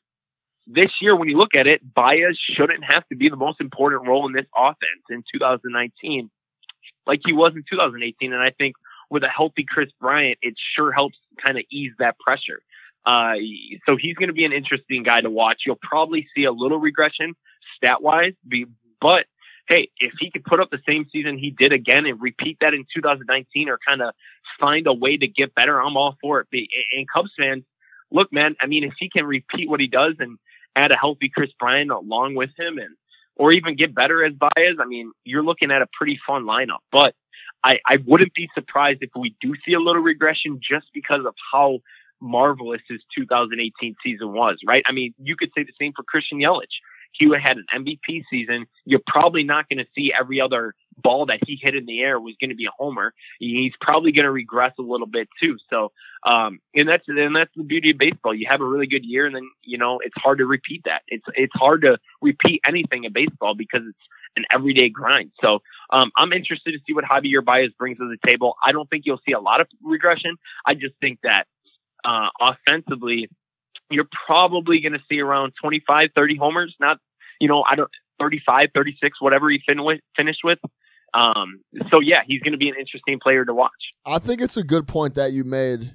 Speaker 3: this year, when you look at it, Baez shouldn't have to be the most important role in this offense in 2019, like he was in 2018. And I think with a healthy Kris Bryant, it sure helps kind of ease that pressure. Uh, so he's going to be an interesting guy to watch. You'll probably see a little regression stat wise, but hey, if he could put up the same season he did again and repeat that in 2019 or kind of find a way to get better, I'm all for it. And Cubs fans, look, man, I mean, if he can repeat what he does and add a healthy Kris Bryant along with him and, or even get better as Baez, I mean, you're looking at a pretty fun lineup. But I, I wouldn't be surprised if we do see a little regression just because of how marvelous his 2018 season was, right? I mean, you could say the same for Christian Yelich. He had an MVP season. You're probably not going to see every other ball that he hit in the air was going to be a homer. He's probably going to regress a little bit too. So, um, and that's and that's the beauty of baseball. You have a really good year, and then you know it's hard to repeat that. It's it's hard to repeat anything in baseball because it's an everyday grind. So, um, I'm interested to see what Javier Baez brings to the table. I don't think you'll see a lot of regression. I just think that uh, offensively, you're probably going to see around 25, 30 homers. Not, you know, I don't 35, 36, whatever he fin- with, finished with. Um, so yeah, he's going to be an interesting player to watch.
Speaker 2: I think it's a good point that you made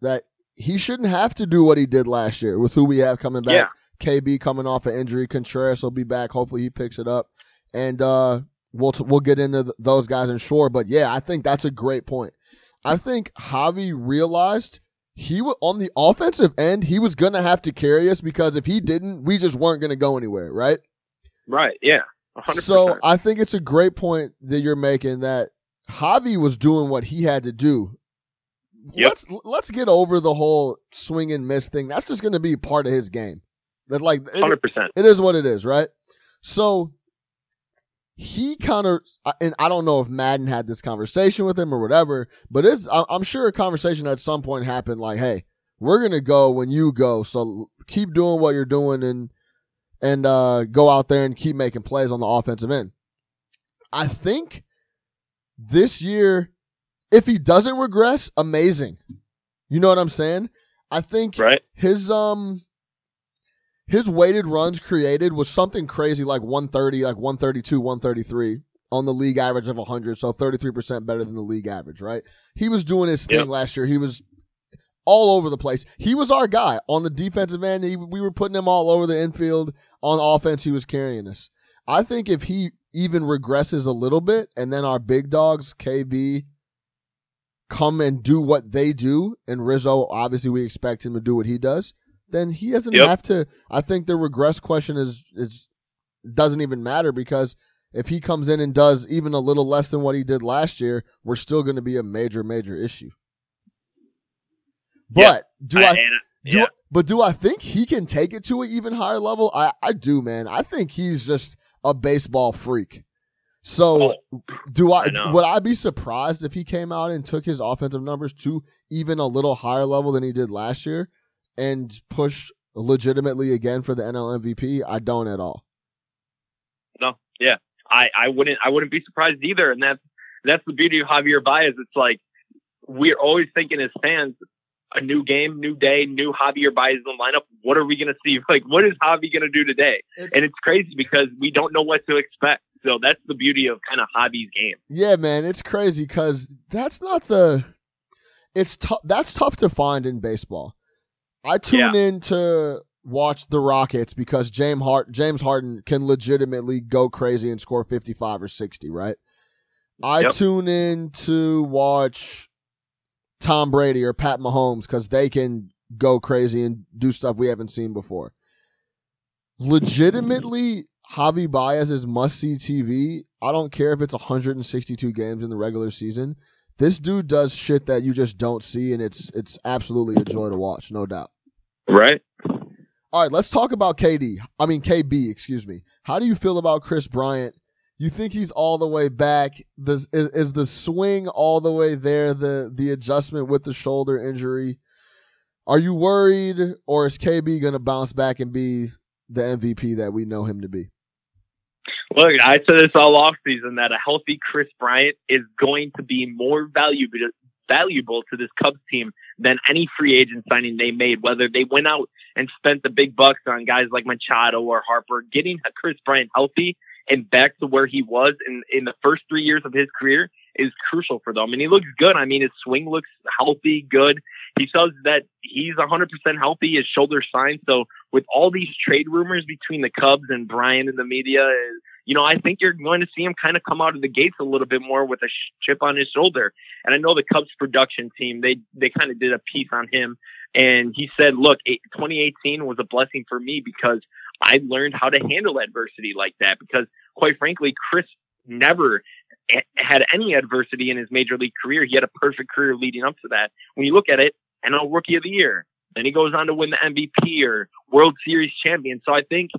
Speaker 2: that he shouldn't have to do what he did last year with who we have coming back.
Speaker 3: Yeah.
Speaker 2: KB coming off an injury. Contreras will be back. Hopefully he picks it up, and uh, we'll t- we'll get into th- those guys in sure. But yeah, I think that's a great point. I think Javi realized he was on the offensive end. He was gonna have to carry us because if he didn't, we just weren't gonna go anywhere. Right.
Speaker 3: Right. Yeah. 100%.
Speaker 2: So I think it's a great point that you're making that Javi was doing what he had to do.
Speaker 3: Yep.
Speaker 2: Let's let's get over the whole swing and miss thing. That's just going to be part of his game. That like
Speaker 3: hundred percent.
Speaker 2: it is what it is, right? So he kind of, and I don't know if Maddon had this conversation with him or whatever, but it's I'm sure a conversation at some point happened. Like, hey, we're gonna go when you go, so keep doing what you're doing and and uh, go out there and keep making plays on the offensive end. I think this year, if he doesn't regress, amazing. You know what I'm saying? I think
Speaker 3: Right.
Speaker 2: his um his weighted runs created was something crazy like 130 like 132 133 on the league average of 100 so 33% better than the league average right? He was doing his thing
Speaker 3: Yep.
Speaker 2: last year. He was all over the place. He was our guy on the defensive end. He, we were putting him all over the infield on offense. He was carrying us. I think if he even regresses a little bit and then our big dogs kb come and do what they do and rizzo obviously we expect him to do what he does then he doesn't
Speaker 3: Yep.
Speaker 2: have to. I think the regress question is is doesn't even matter because if he comes in and does even a little less than what he did last year, we're still going to be a major major issue. But
Speaker 3: Yeah.
Speaker 2: do I,
Speaker 3: and,
Speaker 2: do
Speaker 3: yeah.
Speaker 2: I- but do I think he can take it to an even higher level? I I do, man. I think he's just a baseball freak. So
Speaker 3: Oh,
Speaker 2: do I,
Speaker 3: I
Speaker 2: would I be surprised if he came out and took his offensive numbers to even a little higher level than he did last year and push legitimately again for the NL MVP? I don't at all.
Speaker 3: no, yeah. I, I wouldn't I wouldn't be surprised either. And that's that's the beauty of Javier Baez. It's like we're always thinking as fans, a new game, new day, new Javier Baez in the lineup. What are we gonna see? Like what is Javi gonna do today? And it's crazy because we don't know what to expect. So that's the beauty of kind of Javi's game.
Speaker 2: Yeah, man, it's crazy because that's not the. It's tough. That's tough to find in baseball. I tune in to watch the Rockets because James Hart James Harden can legitimately go crazy and score fifty five or sixty. Right. I
Speaker 3: Yep.
Speaker 2: tune in to watch Tom Brady or Pat Mahomes because they can go crazy and do stuff we haven't seen before. Legitimately, Javi Baez is must see TV. I don't care if it's 162 games in the regular season. This dude does shit that you just don't see, and it's it's absolutely a joy to watch, no doubt.
Speaker 3: Right.
Speaker 2: All right, let's talk about KD. I mean KB, excuse me. How do you feel about Kris Bryant? You think he's all the way back? Does, is, is the swing all the way there? The the adjustment with the shoulder injury. Are you worried, or is KB going to bounce back and be the MVP that we know him to be?
Speaker 3: Look, I said this all off season that a healthy Kris Bryant is going to be more valuable valuable to this Cubs team than any free agent signing they made, whether they went out and spent the big bucks on guys like Machado or Harper, getting Kris Bryant healthy and back to where he was in, in the first three years of his career is crucial for them. And he looks good. I mean, his swing looks healthy, good. He says that he's 100% healthy, his shoulder's fine. So with all these trade rumors between the Cubs and Bryant in the media, you know, I think you're going to see him kind of come out of the gates a little bit more with a chip on his shoulder. And I know the Cubs production team, they, they kind of did a piece on him. And he said, look, 2018 was a blessing for me because I learned how to handle adversity like that because quite frankly, Kris never had any adversity in his major league career. He had a perfect career leading up to that. When you look at it, NL Rookie of the Year, then he goes on to win the MVP or World Series champion. So I think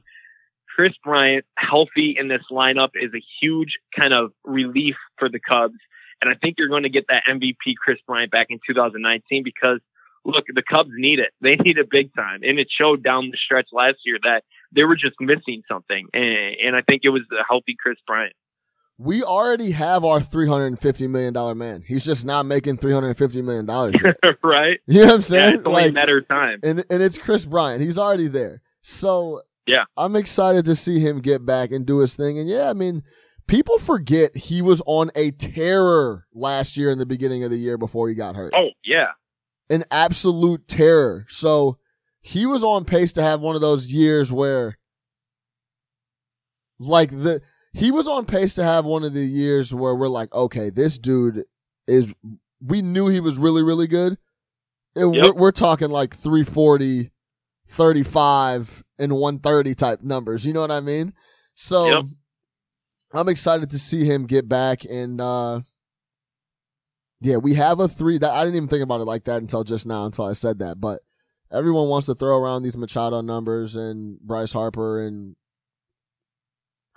Speaker 3: Kris Bryant healthy in this lineup is a huge kind of relief for the Cubs. And I think you're going to get that MVP Kris Bryant back in 2019 because look, the Cubs need it. They need it big time. And it showed down the stretch last year that they were just missing something. And, and I think it was the healthy Kris Bryant.
Speaker 2: We already have our $350 million man. He's just not making $350 million
Speaker 3: right?
Speaker 2: You know what I'm saying?
Speaker 3: Yeah, it's only like, a matter of time.
Speaker 2: And, and it's Kris Bryant. He's already there. So
Speaker 3: yeah,
Speaker 2: I'm excited to see him get back and do his thing. And yeah, I mean, people forget he was on a terror last year in the beginning of the year before he got hurt.
Speaker 3: Oh, yeah.
Speaker 2: An absolute terror. So he was on pace to have one of those years where like the he was on pace to have one of the years where we're like, okay, this dude is. We knew he was really, really good. It, yep. we're, we're, talking like 340, 35, and 130 type numbers. You know what I mean? So yep. I'm excited to see him get back. And uh, yeah, we have a three. That I didn't even think about it like that until just now, until I said that. But everyone wants to throw around these Machado numbers and Bryce Harper and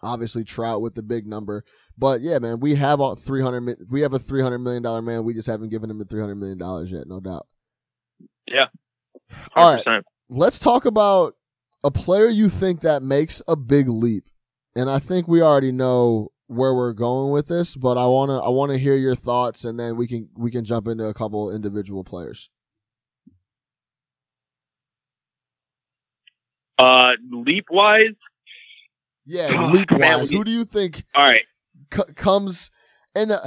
Speaker 2: obviously Trout with the big number. But yeah, man, we have a three hundred. We have a three hundred million dollar man. We just haven't given him the three hundred million dollars yet, no doubt.
Speaker 3: Yeah.
Speaker 2: 100%. All right. Let's talk about a player you think that makes a big leap, and I think we already know where we're going with this, but I wanna I wanna hear your thoughts, and then we can we can jump into a couple individual players.
Speaker 3: Uh, leap wise,
Speaker 2: yeah, leap wise, who do you think?
Speaker 3: All right,
Speaker 2: c- comes and uh,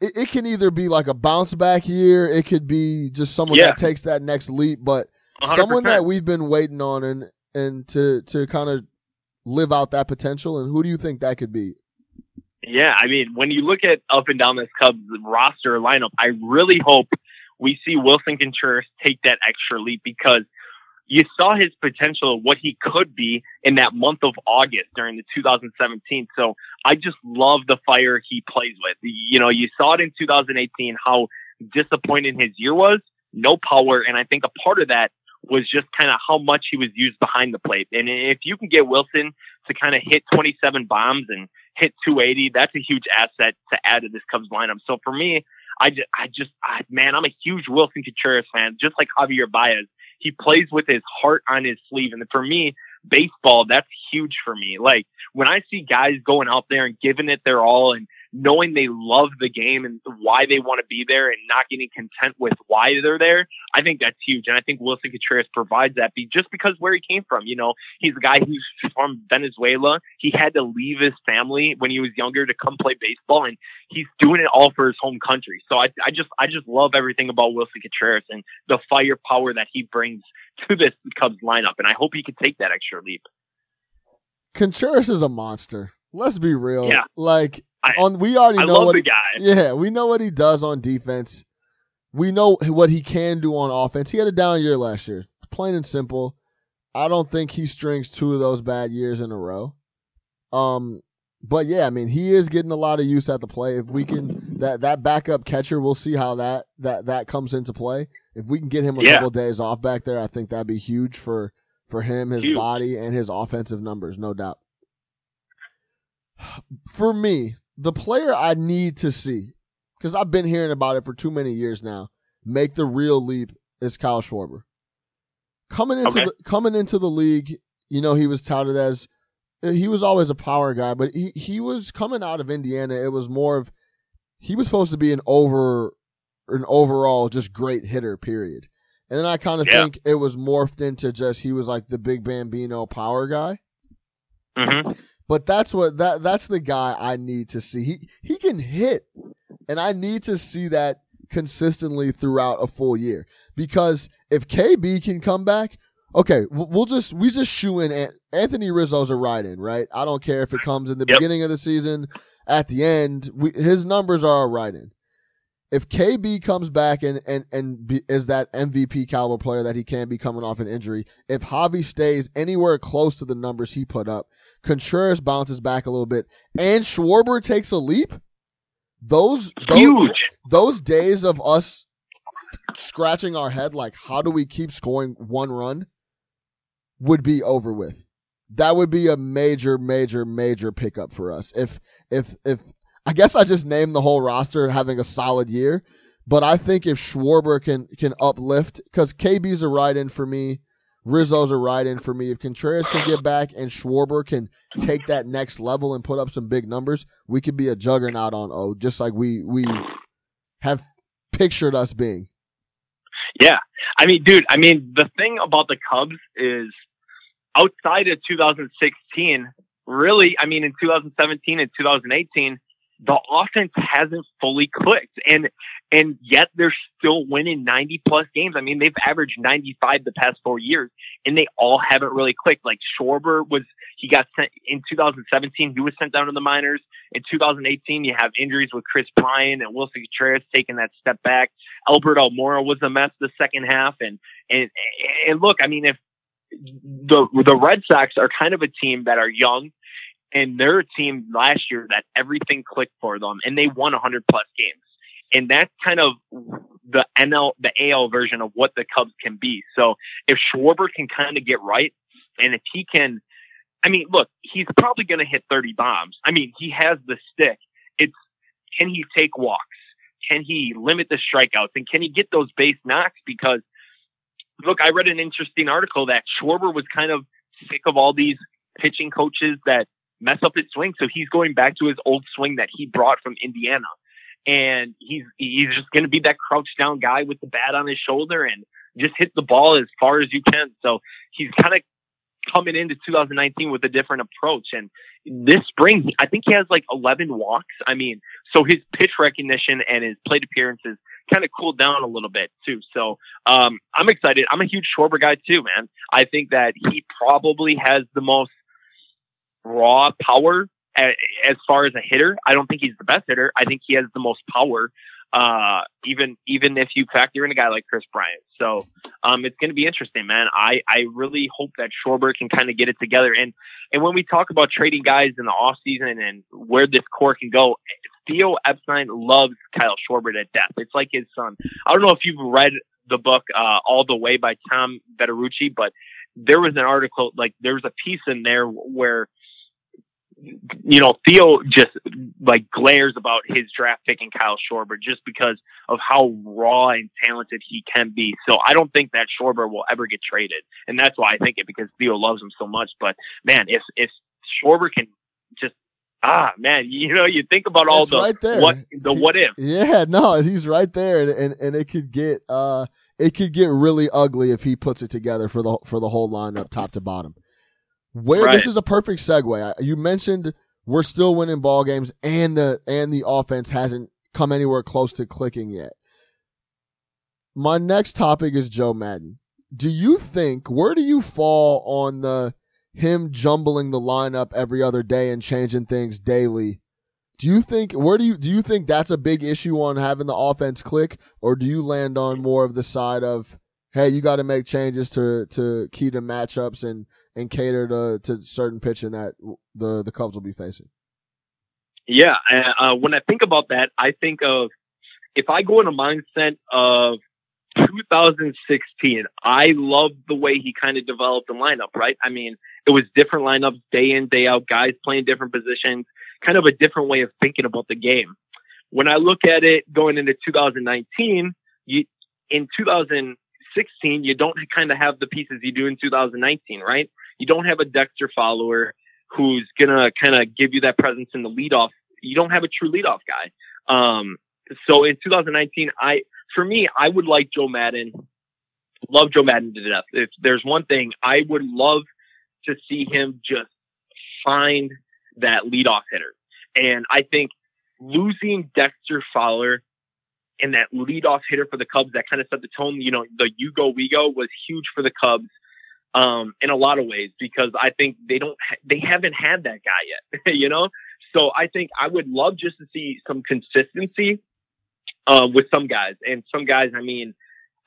Speaker 2: it, it, can either be like a bounce back year, it could be just someone yeah. that takes that next leap, but 100%. someone that we've been waiting on and and to to kind of live out that potential. And who do you think that could be?
Speaker 3: Yeah, I mean, when you look at up and down this Cubs roster lineup, I really hope we see Willson Contreras take that extra leap because you saw his potential, of what he could be in that month of August during the 2017. So I just love the fire he plays with. You know, you saw it in 2018 how disappointing his year was, no power, and I think a part of that was just kind of how much he was used behind the plate. And if you can get Willson to kind of hit 27 bombs and hit 280, that's a huge asset to add to this Cubs lineup. So for me, I just, I just, I, man, I'm a huge Willson Contreras fan, just like Javier Baez he plays with his heart on his sleeve. And for me, baseball, that's huge for me. Like when I see guys going out there and giving it their all and knowing they love the game and why they want to be there and not getting content with why they're there, I think that's huge. And I think Willson Contreras provides that be just because where he came from. You know, he's a guy who's from Venezuela. He had to leave his family when he was younger to come play baseball and he's doing it all for his home country. So I, I just, I just love everything about Willson Contreras and the firepower that he brings to this Cubs lineup. And I hope he can take that extra leap.
Speaker 2: Contreras is a monster. Let's be real.
Speaker 3: Yeah.
Speaker 2: Like I, on we already I know what
Speaker 3: the
Speaker 2: he,
Speaker 3: guy.
Speaker 2: Yeah, we know what he does on defense. We know what he can do on offense. He had a down year last year. Plain and simple. I don't think he strings two of those bad years in a row. Um, but yeah, I mean, he is getting a lot of use at the play. If we can that that backup catcher, we'll see how that that that comes into play. If we can get him a yeah. couple of days off back there, I think that'd be huge for for him, his huge. body, and his offensive numbers, no doubt. For me, the player I need to see, because I've been hearing about it for too many years now, make the real leap is Kyle Schwarber. Coming into okay. the coming into the league, you know, he was touted as uh, he was always a power guy, but he, he was coming out of Indiana. It was more of he was supposed to be an over an overall just great hitter. Period. And then I kind of
Speaker 3: Yeah.
Speaker 2: think it was morphed into just he was like the big Bambino power guy.
Speaker 3: hmm
Speaker 2: But that's what that that's the guy I need to see. He he can hit, and I need to see that consistently throughout a full year. Because if KB can come back, okay, we'll just we just shoe in An- Anthony Rizzo's a ride in, right? I don't care if it comes in the
Speaker 3: Yep.
Speaker 2: beginning of the season, at the end, we, his numbers are a ride in. If KB comes back and and and be, is that MVP caliber player that he can be coming off an injury, if Javi stays anywhere close to the numbers he put up, Contreras bounces back a little bit, and Schwarber takes a leap. Those those,
Speaker 3: Huge.
Speaker 2: those days of us scratching our head like how do we keep scoring one run would be over with. That would be a major, major, major pickup for us. If if if I guess I just named the whole roster having a solid year, but I think if Schwarber can can uplift because KB's a ride in for me, Rizzo's a ride in for me. If Contreras can get back and Schwarber can take that next level and put up some big numbers, we could be a juggernaut on O, just like we we have pictured us being.
Speaker 3: Yeah. I mean, dude, I mean, the thing about the Cubs is outside of 2016, really, I mean, in 2017 and 2018, the offense hasn't fully clicked. And, and yet they're still winning 90 plus games. I mean, they've averaged 95 the past four years and they all haven't really clicked. Like Schwarber was, he got sent in 2017, he was sent down to the minors. In 2018, you have injuries with Kris Bryant and Willson Contreras taking that step back. Albert Almora was a mess the second half. And, and, and look, I mean, if the, the Red Sox are kind of a team that are young and they're a team last year that everything clicked for them and they won 100 plus games. And that's kind of the NL, the AL version of what the Cubs can be. So if Schwarber can kind of get right and if he can, I mean, look, he's probably going to hit 30 bombs. I mean, he has the stick. It's, can he take walks? Can he limit the strikeouts? And can he get those base knocks? Because look, I read an interesting article that Schwarber was kind of sick of all these pitching coaches that mess up his swing. So he's going back to his old swing that he brought from Indiana. And he's, he's just going to be that crouched down guy with the bat on his shoulder and just hit the ball as far as you can. So he's kind of coming into 2019 with a different approach. And this spring, I think he has like 11 walks. I mean, so his pitch recognition and his plate appearances kind of cooled down a little bit too. So um, I'm excited. I'm a huge Schwarber guy too, man. I think that he probably has the most raw power as far as a hitter. I don't think he's the best hitter. I think he has the most power. Uh, even even if you factor in a guy like Kris Bryant, so um, it's going to be interesting, man. I I really hope that Schwarber can kind of get it together. And and when we talk about trading guys in the off season and where this core can go, Theo Epstein loves Kyle Schwarber to death. It's like his son. I don't know if you've read the book uh, All the Way by Tom Verducci, but there was an article like there was a piece in there where you know Theo just like glares about his draft pick in Kyle Schwarber just because of how raw and talented he can be. So I don't think that Schwarber will ever get traded, and that's why I think it because Theo loves him so much. But man, if if Schwarber can just ah man, you know, you think about all
Speaker 2: It's
Speaker 3: the
Speaker 2: right there.
Speaker 3: what the
Speaker 2: He-
Speaker 3: what if.
Speaker 2: Yeah, no, he's right there, and, and and it could get uh it could get really ugly if he puts it together for the for the whole lineup, top to bottom. Where this is a perfect segue. You mentioned we're still winning ball games, and the and the offense hasn't come anywhere close to clicking yet. My next topic is Joe Maddon. Do you think where do you fall on the him jumbling the lineup every other day and changing things daily? Do you think where do you do you think that's a big issue on having the offense click, or do you land on more of the side of hey, you got to make changes to to key to matchups and and cater to to certain pitching that the the Cubs will be facing?
Speaker 3: Yeah, uh, when I think about that, I think of if I go in a mindset of 2016, I loved the way he kind of developed the lineup, right? I mean, it was different lineups day in, day out, guys playing different positions, kind of a different way of thinking about the game. When I look at it going into 2019, you, in 2016, you don't kind of have the pieces you do in 2019, right? You don't have a Dexter Fowler who's gonna kind of give you that presence in the leadoff. You don't have a true leadoff guy. Um, so in 2019, I for me, I would like Joe Maddon. Love Joe Maddon to death. If there's one thing, I would love to see him just find that leadoff hitter. And I think losing Dexter Fowler and that leadoff hitter for the Cubs that kind of set the tone, you know, the you go, we go was huge for the Cubs um, in a lot of ways because I think they don't, ha- they haven't had that guy yet, you know? So I think I would love just to see some consistency uh, with some guys. And some guys, I mean,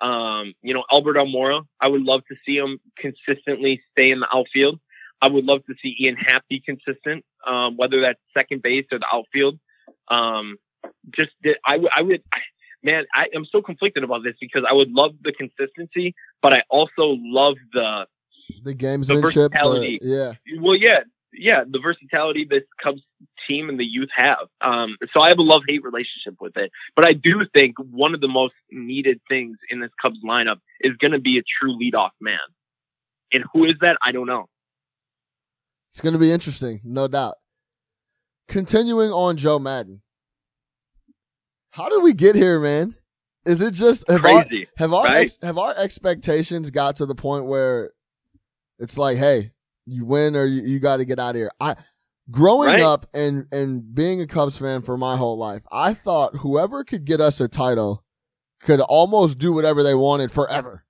Speaker 3: um, you know, Albert Almora, I would love to see him consistently stay in the outfield. I would love to see Ian Happ be consistent, um, whether that's second base or the outfield. Um, just I would, I would, man, I am so conflicted about this because I would love the consistency, but I also love the
Speaker 2: the gamesmanship.
Speaker 3: The
Speaker 2: yeah.
Speaker 3: Well, yeah, yeah, the versatility this Cubs team and the youth have. Um, so I have a love hate relationship with it. But I do think one of the most needed things in this Cubs lineup is going to be a true leadoff man. And who is that? I don't know.
Speaker 2: It's going to be interesting, no doubt. Continuing on Joe Maddon, How did we get here, man? Is it just have
Speaker 3: Crazy,
Speaker 2: our, have our
Speaker 3: right?
Speaker 2: ex, have our expectations got to the point where it's like, hey, you win or you, you got to get out of here. I growing
Speaker 3: Right.
Speaker 2: up and and being a Cubs fan for my whole life, I thought whoever could get us a title could almost do whatever they wanted forever.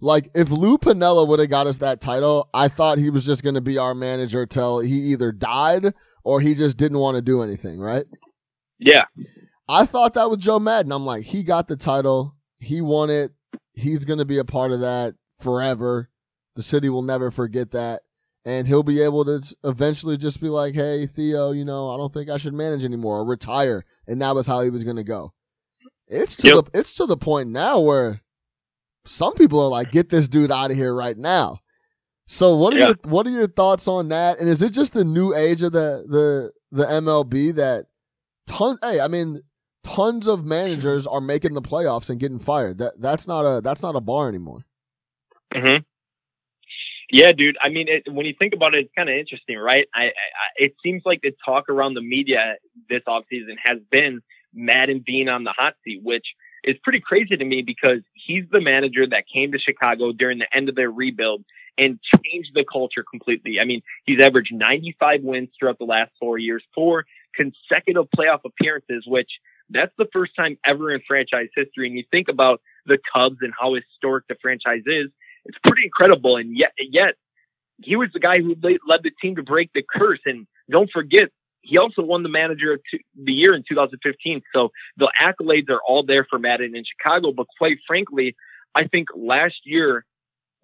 Speaker 2: Like if Lou Piniella would have got us that title, I thought he was just going to be our manager till he either died or he just didn't want to do anything, right?
Speaker 3: Yeah.
Speaker 2: I thought that with Joe Maddon. I'm like, he got the title, he won it, he's going to be a part of that forever. The city will never forget that. And he'll be able to eventually just be like, hey, Theo, you know, I don't think I should manage anymore or retire. And that was how he was going to go. It's to
Speaker 3: Yep.
Speaker 2: the it's to the point now where some people are like, get this dude out of here right now. So what are
Speaker 3: Yeah.
Speaker 2: your what are your thoughts on that? And is it just the new age of the the the MLB that ton hey, I mean tons of managers are making the playoffs and getting fired. That that's not a that's not a bar anymore.
Speaker 3: hmm Yeah, dude. I mean, it, when you think about it, it's kind of interesting, right? I, I, it seems like the talk around the media this offseason has been Maddon being on the hot seat, which is pretty crazy to me because he's the manager that came to Chicago during the end of their rebuild and changed the culture completely. I mean, he's averaged 95 wins throughout the last four years, four consecutive playoff appearances, which that's the first time ever in franchise history. And you think about the Cubs and how historic the franchise is, it's pretty incredible. And yet, yet he was the guy who led the team to break the curse. And don't forget, he also won the manager of the year in 2015. So the accolades are all there for Maddon in Chicago. But quite frankly, I think last year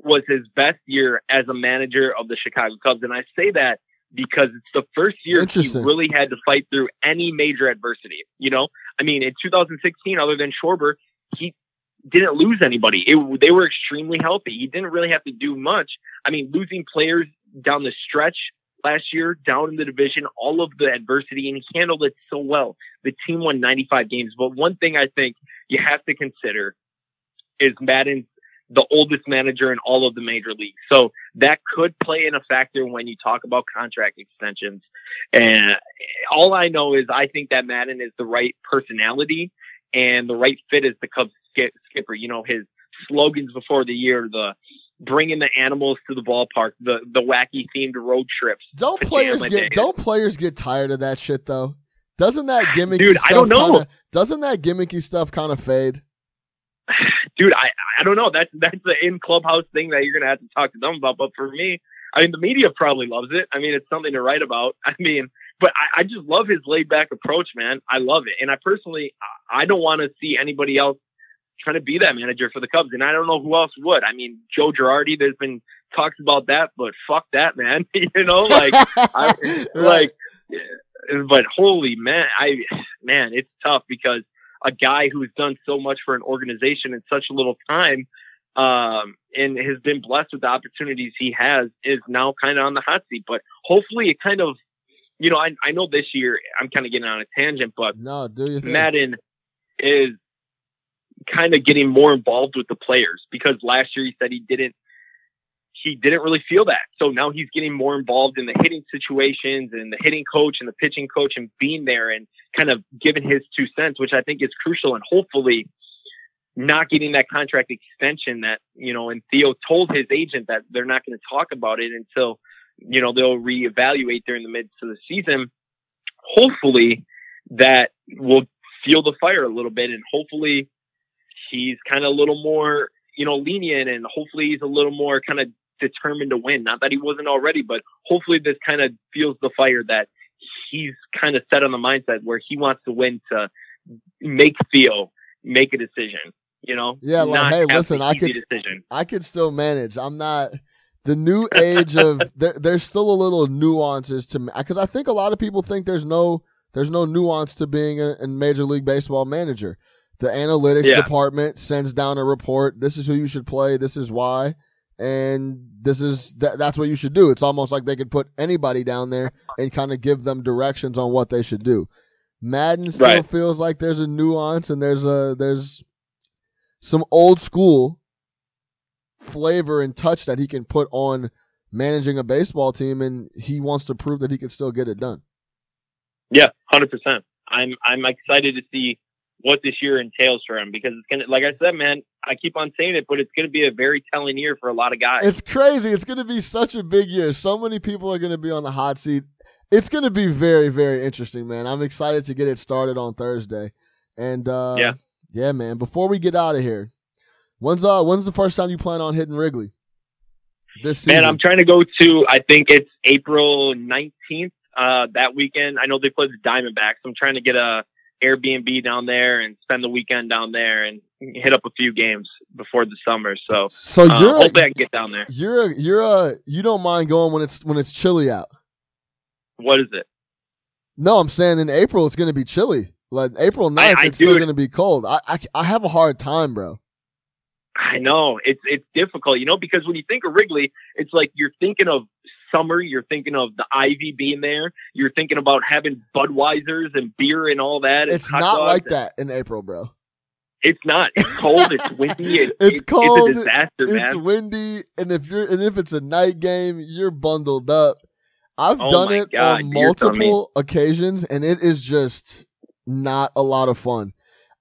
Speaker 3: was his best year as a manager of the Chicago Cubs. And I say that because it's the first year he really had to fight through any major adversity. You know, I mean, in 2016, other than Schwarber, he didn't lose anybody. It, they were extremely healthy. He didn't really have to do much. I mean, losing players down the stretch last year, down in the division, all of the adversity, and he handled it so well. The team won 95 games. But one thing I think you have to consider is Maddon's the oldest manager in all of the major leagues. So that could play in a factor when you talk about contract extensions. And all I know is I think that Maddon is the right personality and the right fit as the Cubs sk- skipper. You know, his slogans before the year, the bringing the animals to the ballpark, the the wacky themed road trips.
Speaker 2: Don't players get
Speaker 3: days.
Speaker 2: don't players get tired of that shit though? Doesn't that gimmicky
Speaker 3: Dude,
Speaker 2: stuff
Speaker 3: I don't know.
Speaker 2: Kinda, doesn't that gimmicky stuff kind of fade?
Speaker 3: dude, I I don't know. That's that's the in clubhouse thing that you're gonna have to talk to them about. But for me, I mean, the media probably loves it. I mean, it's something to write about. I mean, but I, I just love his laid back approach, man. I love it, and I personally, I- I don't want to see anybody else trying to be that manager for the Cubs, and I don't know who else would. I mean, Joe Girardi. There's been talks about that, but fuck that, man. you know, like I,
Speaker 2: Right.
Speaker 3: like, but holy man, I man, it's tough because a guy who's done so much for an organization in such a little time, um, and has been blessed with the opportunities he has, is now kind of on the hot seat. But hopefully, it kind of, you know, I I know this year I'm kind of getting on a tangent, but
Speaker 2: no, do you think?
Speaker 3: Maddon is kind of getting more involved with the players because last year he said he didn't he didn't really feel that. So now he's getting more involved in the hitting situations and the hitting coach and the pitching coach and being there and kind of giving his two cents, which I think is crucial. And hopefully, not getting that contract extension that, you know, and Theo told his agent that they're not going to talk about it until, you know, they'll reevaluate during the midst of the season. Hopefully that will feel the fire a little bit and hopefully he's kind of a little more, you know, lenient and hopefully he's a little more kind of determined to win. Not that he wasn't already, but hopefully this kind of feels the fire that he's kind of set on the mindset where he wants to win to make Theo make a decision. You know,
Speaker 2: yeah. Like, hey, listen, I could,
Speaker 3: decision.
Speaker 2: I could still manage. I'm not the new age of there, there's still a little nuances to because I think a lot of people think there's no there's no nuance to being a, a major league baseball manager. The analytics yeah. department sends down a report. This is who you should play. This is why and this is th- that's what you should do. It's almost like they could put anybody down there and kind of give them directions on what they should do. Maddon still right. feels like there's a nuance and there's a there's some old school flavor and touch that he can put on managing a baseball team and he wants to prove that he can still get it done.
Speaker 3: Yeah, 100%. I'm I'm excited to see what this year entails for him because it's gonna like I said, man, I keep on saying it, but it's gonna be a very telling year for a lot of guys.
Speaker 2: It's crazy. It's gonna be such a big year. So many people are gonna be on the hot seat. It's gonna be very, very interesting, man. I'm excited to get it started on Thursday. And uh yeah, yeah, man. Before we get out of here, when's uh when's the first time you plan on hitting Wrigley? This season?
Speaker 3: Man, I'm trying to go to I think it's April 19th. Uh, that weekend, I know they play the Diamondbacks. I'm trying to get a Airbnb down there and spend the weekend down there and hit up a few games before the summer. So,
Speaker 2: so
Speaker 3: uh,
Speaker 2: you're
Speaker 3: hopefully I can get down there.
Speaker 2: You're a, you're a you don't mind going when it's when it's chilly out.
Speaker 3: What is it?
Speaker 2: No, I'm saying in April it's going to be chilly. Like April 9th, I, I it's still going to be cold. I, I I have a hard time, bro.
Speaker 3: I know it's it's difficult, you know, because when you think of Wrigley, it's like you're thinking of summer, you're thinking of the ivy being there. You're thinking about having Budweisers and beer and all that.
Speaker 2: It's not like that in April, bro.
Speaker 3: It's not. It's cold. It's windy. It,
Speaker 2: it's
Speaker 3: it,
Speaker 2: cold.
Speaker 3: It's a disaster, man.
Speaker 2: it's
Speaker 3: man.
Speaker 2: windy, and if you're and if it's a night game, you're bundled up. I've
Speaker 3: oh
Speaker 2: done it
Speaker 3: God,
Speaker 2: on multiple occasions, and it is just not a lot of fun.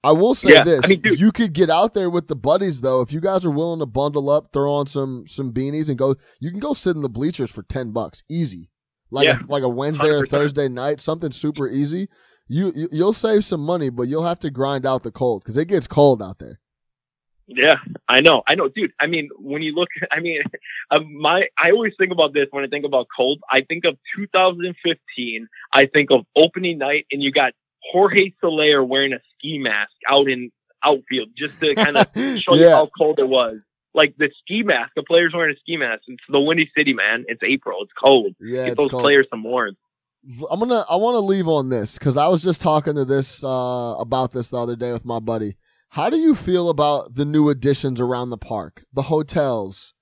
Speaker 2: I will say
Speaker 3: yeah,
Speaker 2: this:
Speaker 3: I mean, dude,
Speaker 2: you could get out there with the buddies, though. If you guys are willing to bundle up, throw on some some beanies, and go, you can go sit in the bleachers for ten bucks, easy. Like
Speaker 3: yeah,
Speaker 2: a, like a Wednesday 100%. or Thursday night, something super easy. You, you you'll save some money, but you'll have to grind out the cold because it gets cold out there.
Speaker 3: Yeah, I know, I know, dude. I mean, when you look, I mean, uh, my I always think about this when I think about cold. I think of 2015. I think of opening night, and you got Jorge Soler wearing a ski mask out in outfield just to kind of show yeah. you how cold it was. Like the ski mask, the players wearing a ski mask. It's the Windy City, man. It's April. It's cold.
Speaker 2: Yeah,
Speaker 3: Get those
Speaker 2: cold.
Speaker 3: players some warmth.
Speaker 2: I'm gonna. I want to leave on this because I was just talking to this uh, about this the other day with my buddy. How do you feel about the new additions around the park, the hotels,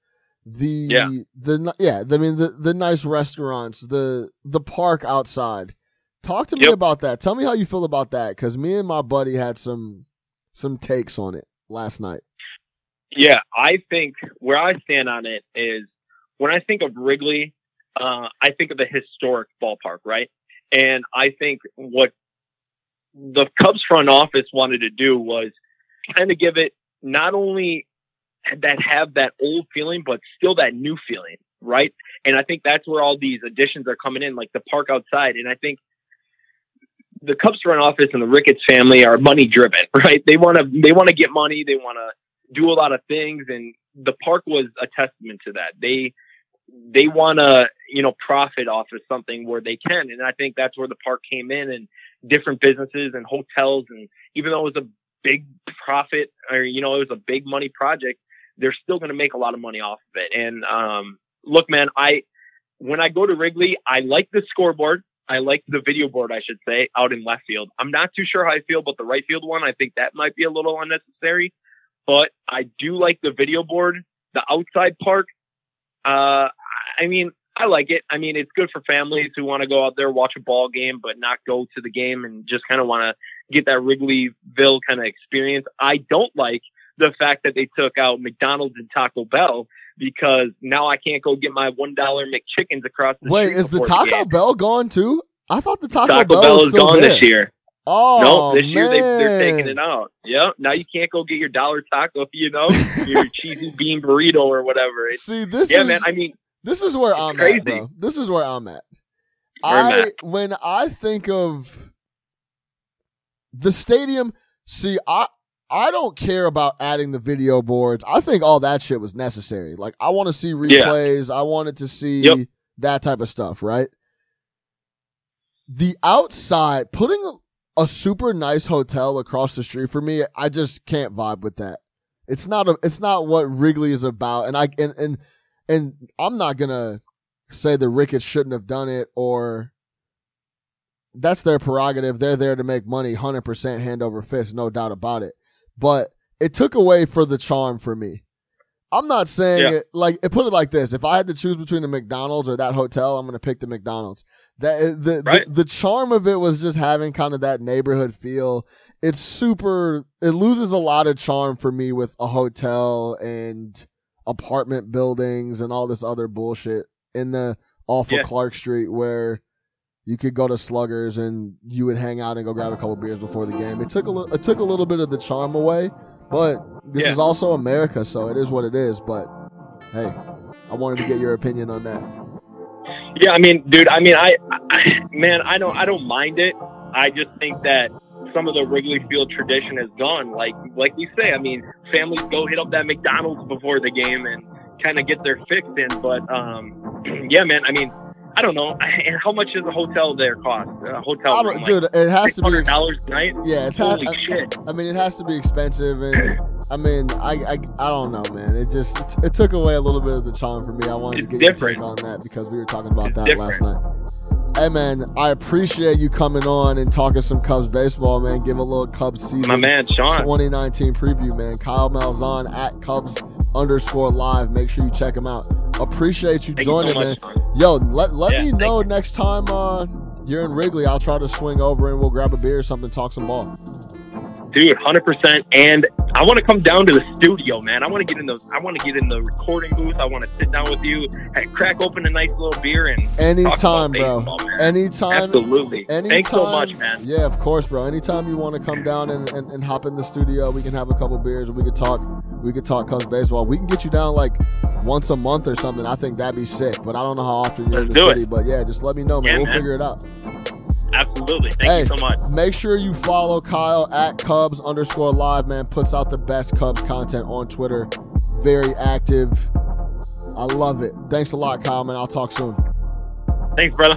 Speaker 2: the
Speaker 3: yeah.
Speaker 2: the yeah? I mean the the nice restaurants, the the park outside. Talk to me about that. Tell me how you feel about that because me and my buddy had some some takes on it last night.
Speaker 3: Yeah, I think where I stand on it is when I think of Wrigley, uh, I think of the historic ballpark, right? And I think what the Cubs front office wanted to do was kind of give it not only that have that old feeling, but still that new feeling, right? And I think that's where all these additions are coming in, like the park outside. And I think the Cubs front office and the Ricketts family are money driven, right? They want to they want to get money, they want to do a lot of things, and the park was a testament to that. They they want to you know profit off of something where they can, and I think that's where the park came in, and different businesses and hotels, and even though it was a big profit or you know it was a big money project, they're still going to make a lot of money off of it. And um, look, man, I when I go to Wrigley, I like the scoreboard. I like the video board, I should say, out in left field. I'm not too sure how I feel about the right field one. I think that might be a little unnecessary, but I do like the video board. The outside park, uh, I mean, I like it. I mean, it's good for families who want to go out there, watch a ball game, but not go to the game and just kind of want to get that Wrigleyville kind of experience. I don't like the fact that they took out McDonald's and Taco Bell because now I can't go get my one dollar McChickens across the street.
Speaker 2: Wait, is the Taco
Speaker 3: game.
Speaker 2: Bell gone too? I thought the Taco,
Speaker 3: Taco
Speaker 2: Bell,
Speaker 3: Bell
Speaker 2: was
Speaker 3: is
Speaker 2: still
Speaker 3: gone
Speaker 2: there.
Speaker 3: this year.
Speaker 2: Oh,
Speaker 3: nope, this year they, they're taking it out. Yep. Now you can't go get your dollar taco, you know, your cheesy bean burrito or whatever. It's,
Speaker 2: See, this
Speaker 3: yeah,
Speaker 2: is
Speaker 3: man. I mean,
Speaker 2: this is where I'm
Speaker 3: crazy.
Speaker 2: at, bro. This is where I'm at.
Speaker 3: Where I'm
Speaker 2: I
Speaker 3: at.
Speaker 2: when I think of the stadium, see, I I don't care about adding the video boards. I think all that shit was necessary. Like I want to see
Speaker 3: Yeah.
Speaker 2: replays. I wanted to see
Speaker 3: Yep.
Speaker 2: that type of stuff, right? The outside, putting a, a super nice hotel across the street for me, I just can't vibe with that. It's not a it's not what Wrigley is about. And I and and and I'm not gonna say the Ricketts shouldn't have done it or that's their prerogative. They're there to make money, hundred percent hand over fist, no doubt about it. But it took away for the charm for me. I'm not saying
Speaker 3: Yeah.
Speaker 2: it like it put it like this. If I had to choose between the McDonald's or that hotel, I'm gonna pick the McDonald's. That eh, the,
Speaker 3: Right.
Speaker 2: the the charm of it was just having kind of that neighborhood feel. It's super it loses a lot of charm for me with a hotel and apartment buildings and all this other bullshit in the off
Speaker 3: Yeah.
Speaker 2: of Clark Street where you could go to Sluggers and you would hang out and go grab a couple beers before the game. It took a li- it took a little bit of the charm away, but this
Speaker 3: Yeah.
Speaker 2: is also America, so it is what it is. But hey, I wanted to get your opinion on that.
Speaker 3: Yeah, I mean, dude, I mean, I, I, man, I don't, I don't mind it. I just think that some of the Wrigley Field tradition is gone. Like, like we say, I mean, families go hit up that McDonald's before the game and kind of get their fix in. But, um, yeah, man, I mean, I don't know. How much does a hotel there cost? A hotel
Speaker 2: I
Speaker 3: room,
Speaker 2: dude, it has to be.
Speaker 3: hundred
Speaker 2: Ex-
Speaker 3: dollars a night.
Speaker 2: yeah, it's ha-
Speaker 3: Holy
Speaker 2: I,
Speaker 3: shit!
Speaker 2: I mean, it has to be expensive, and I mean, I, I, I don't know, man. It just it, it took away a little bit of the charm for me. I wanted
Speaker 3: It's
Speaker 2: to get your take on that because we were talking about
Speaker 3: It's
Speaker 2: that last night. Hey, man, I appreciate you coming on and talking some Cubs baseball, man. Give a little Cubs season.
Speaker 3: My man, Sean.
Speaker 2: 2019 preview, man. Kyle Malzahn at Cubs underscore live. Make sure you check him out. Appreciate you
Speaker 3: Thank
Speaker 2: joining,
Speaker 3: you so
Speaker 2: man.
Speaker 3: Sean.
Speaker 2: Yo, let let
Speaker 3: Yeah,
Speaker 2: me know next time uh, you're in Wrigley. I'll try to swing over and we'll grab a beer or something, talk some ball.
Speaker 3: Dude, hundred percent. And I want to come down to the studio, man. I want to get in the, I want to get in the recording booth. I want to sit down with you, and crack open a nice little beer, and talk
Speaker 2: Anytime, bro.
Speaker 3: baseball.
Speaker 2: Anytime.
Speaker 3: Absolutely.
Speaker 2: Anytime.
Speaker 3: Thanks so much, man.
Speaker 2: Yeah, of course, bro. Anytime you want to come down and, and, and hop in the studio, we can have a couple beers we could talk. We could talk Cubs baseball. We can get you down like once a month or something. I think that'd be sick. But I don't know how often you're
Speaker 3: Let's
Speaker 2: in the
Speaker 3: do it.
Speaker 2: city. But yeah, just let me know, man.
Speaker 3: Yeah,
Speaker 2: we'll
Speaker 3: man.
Speaker 2: figure it out.
Speaker 3: Absolutely. Thank
Speaker 2: Hey.
Speaker 3: you so much.
Speaker 2: Make sure you follow Kyle at Cubs underscore live, man. Puts out the best Cubs content on Twitter. Very active. I love it. Thanks a lot, Kyle, man. I'll talk soon.
Speaker 3: Thanks, brother.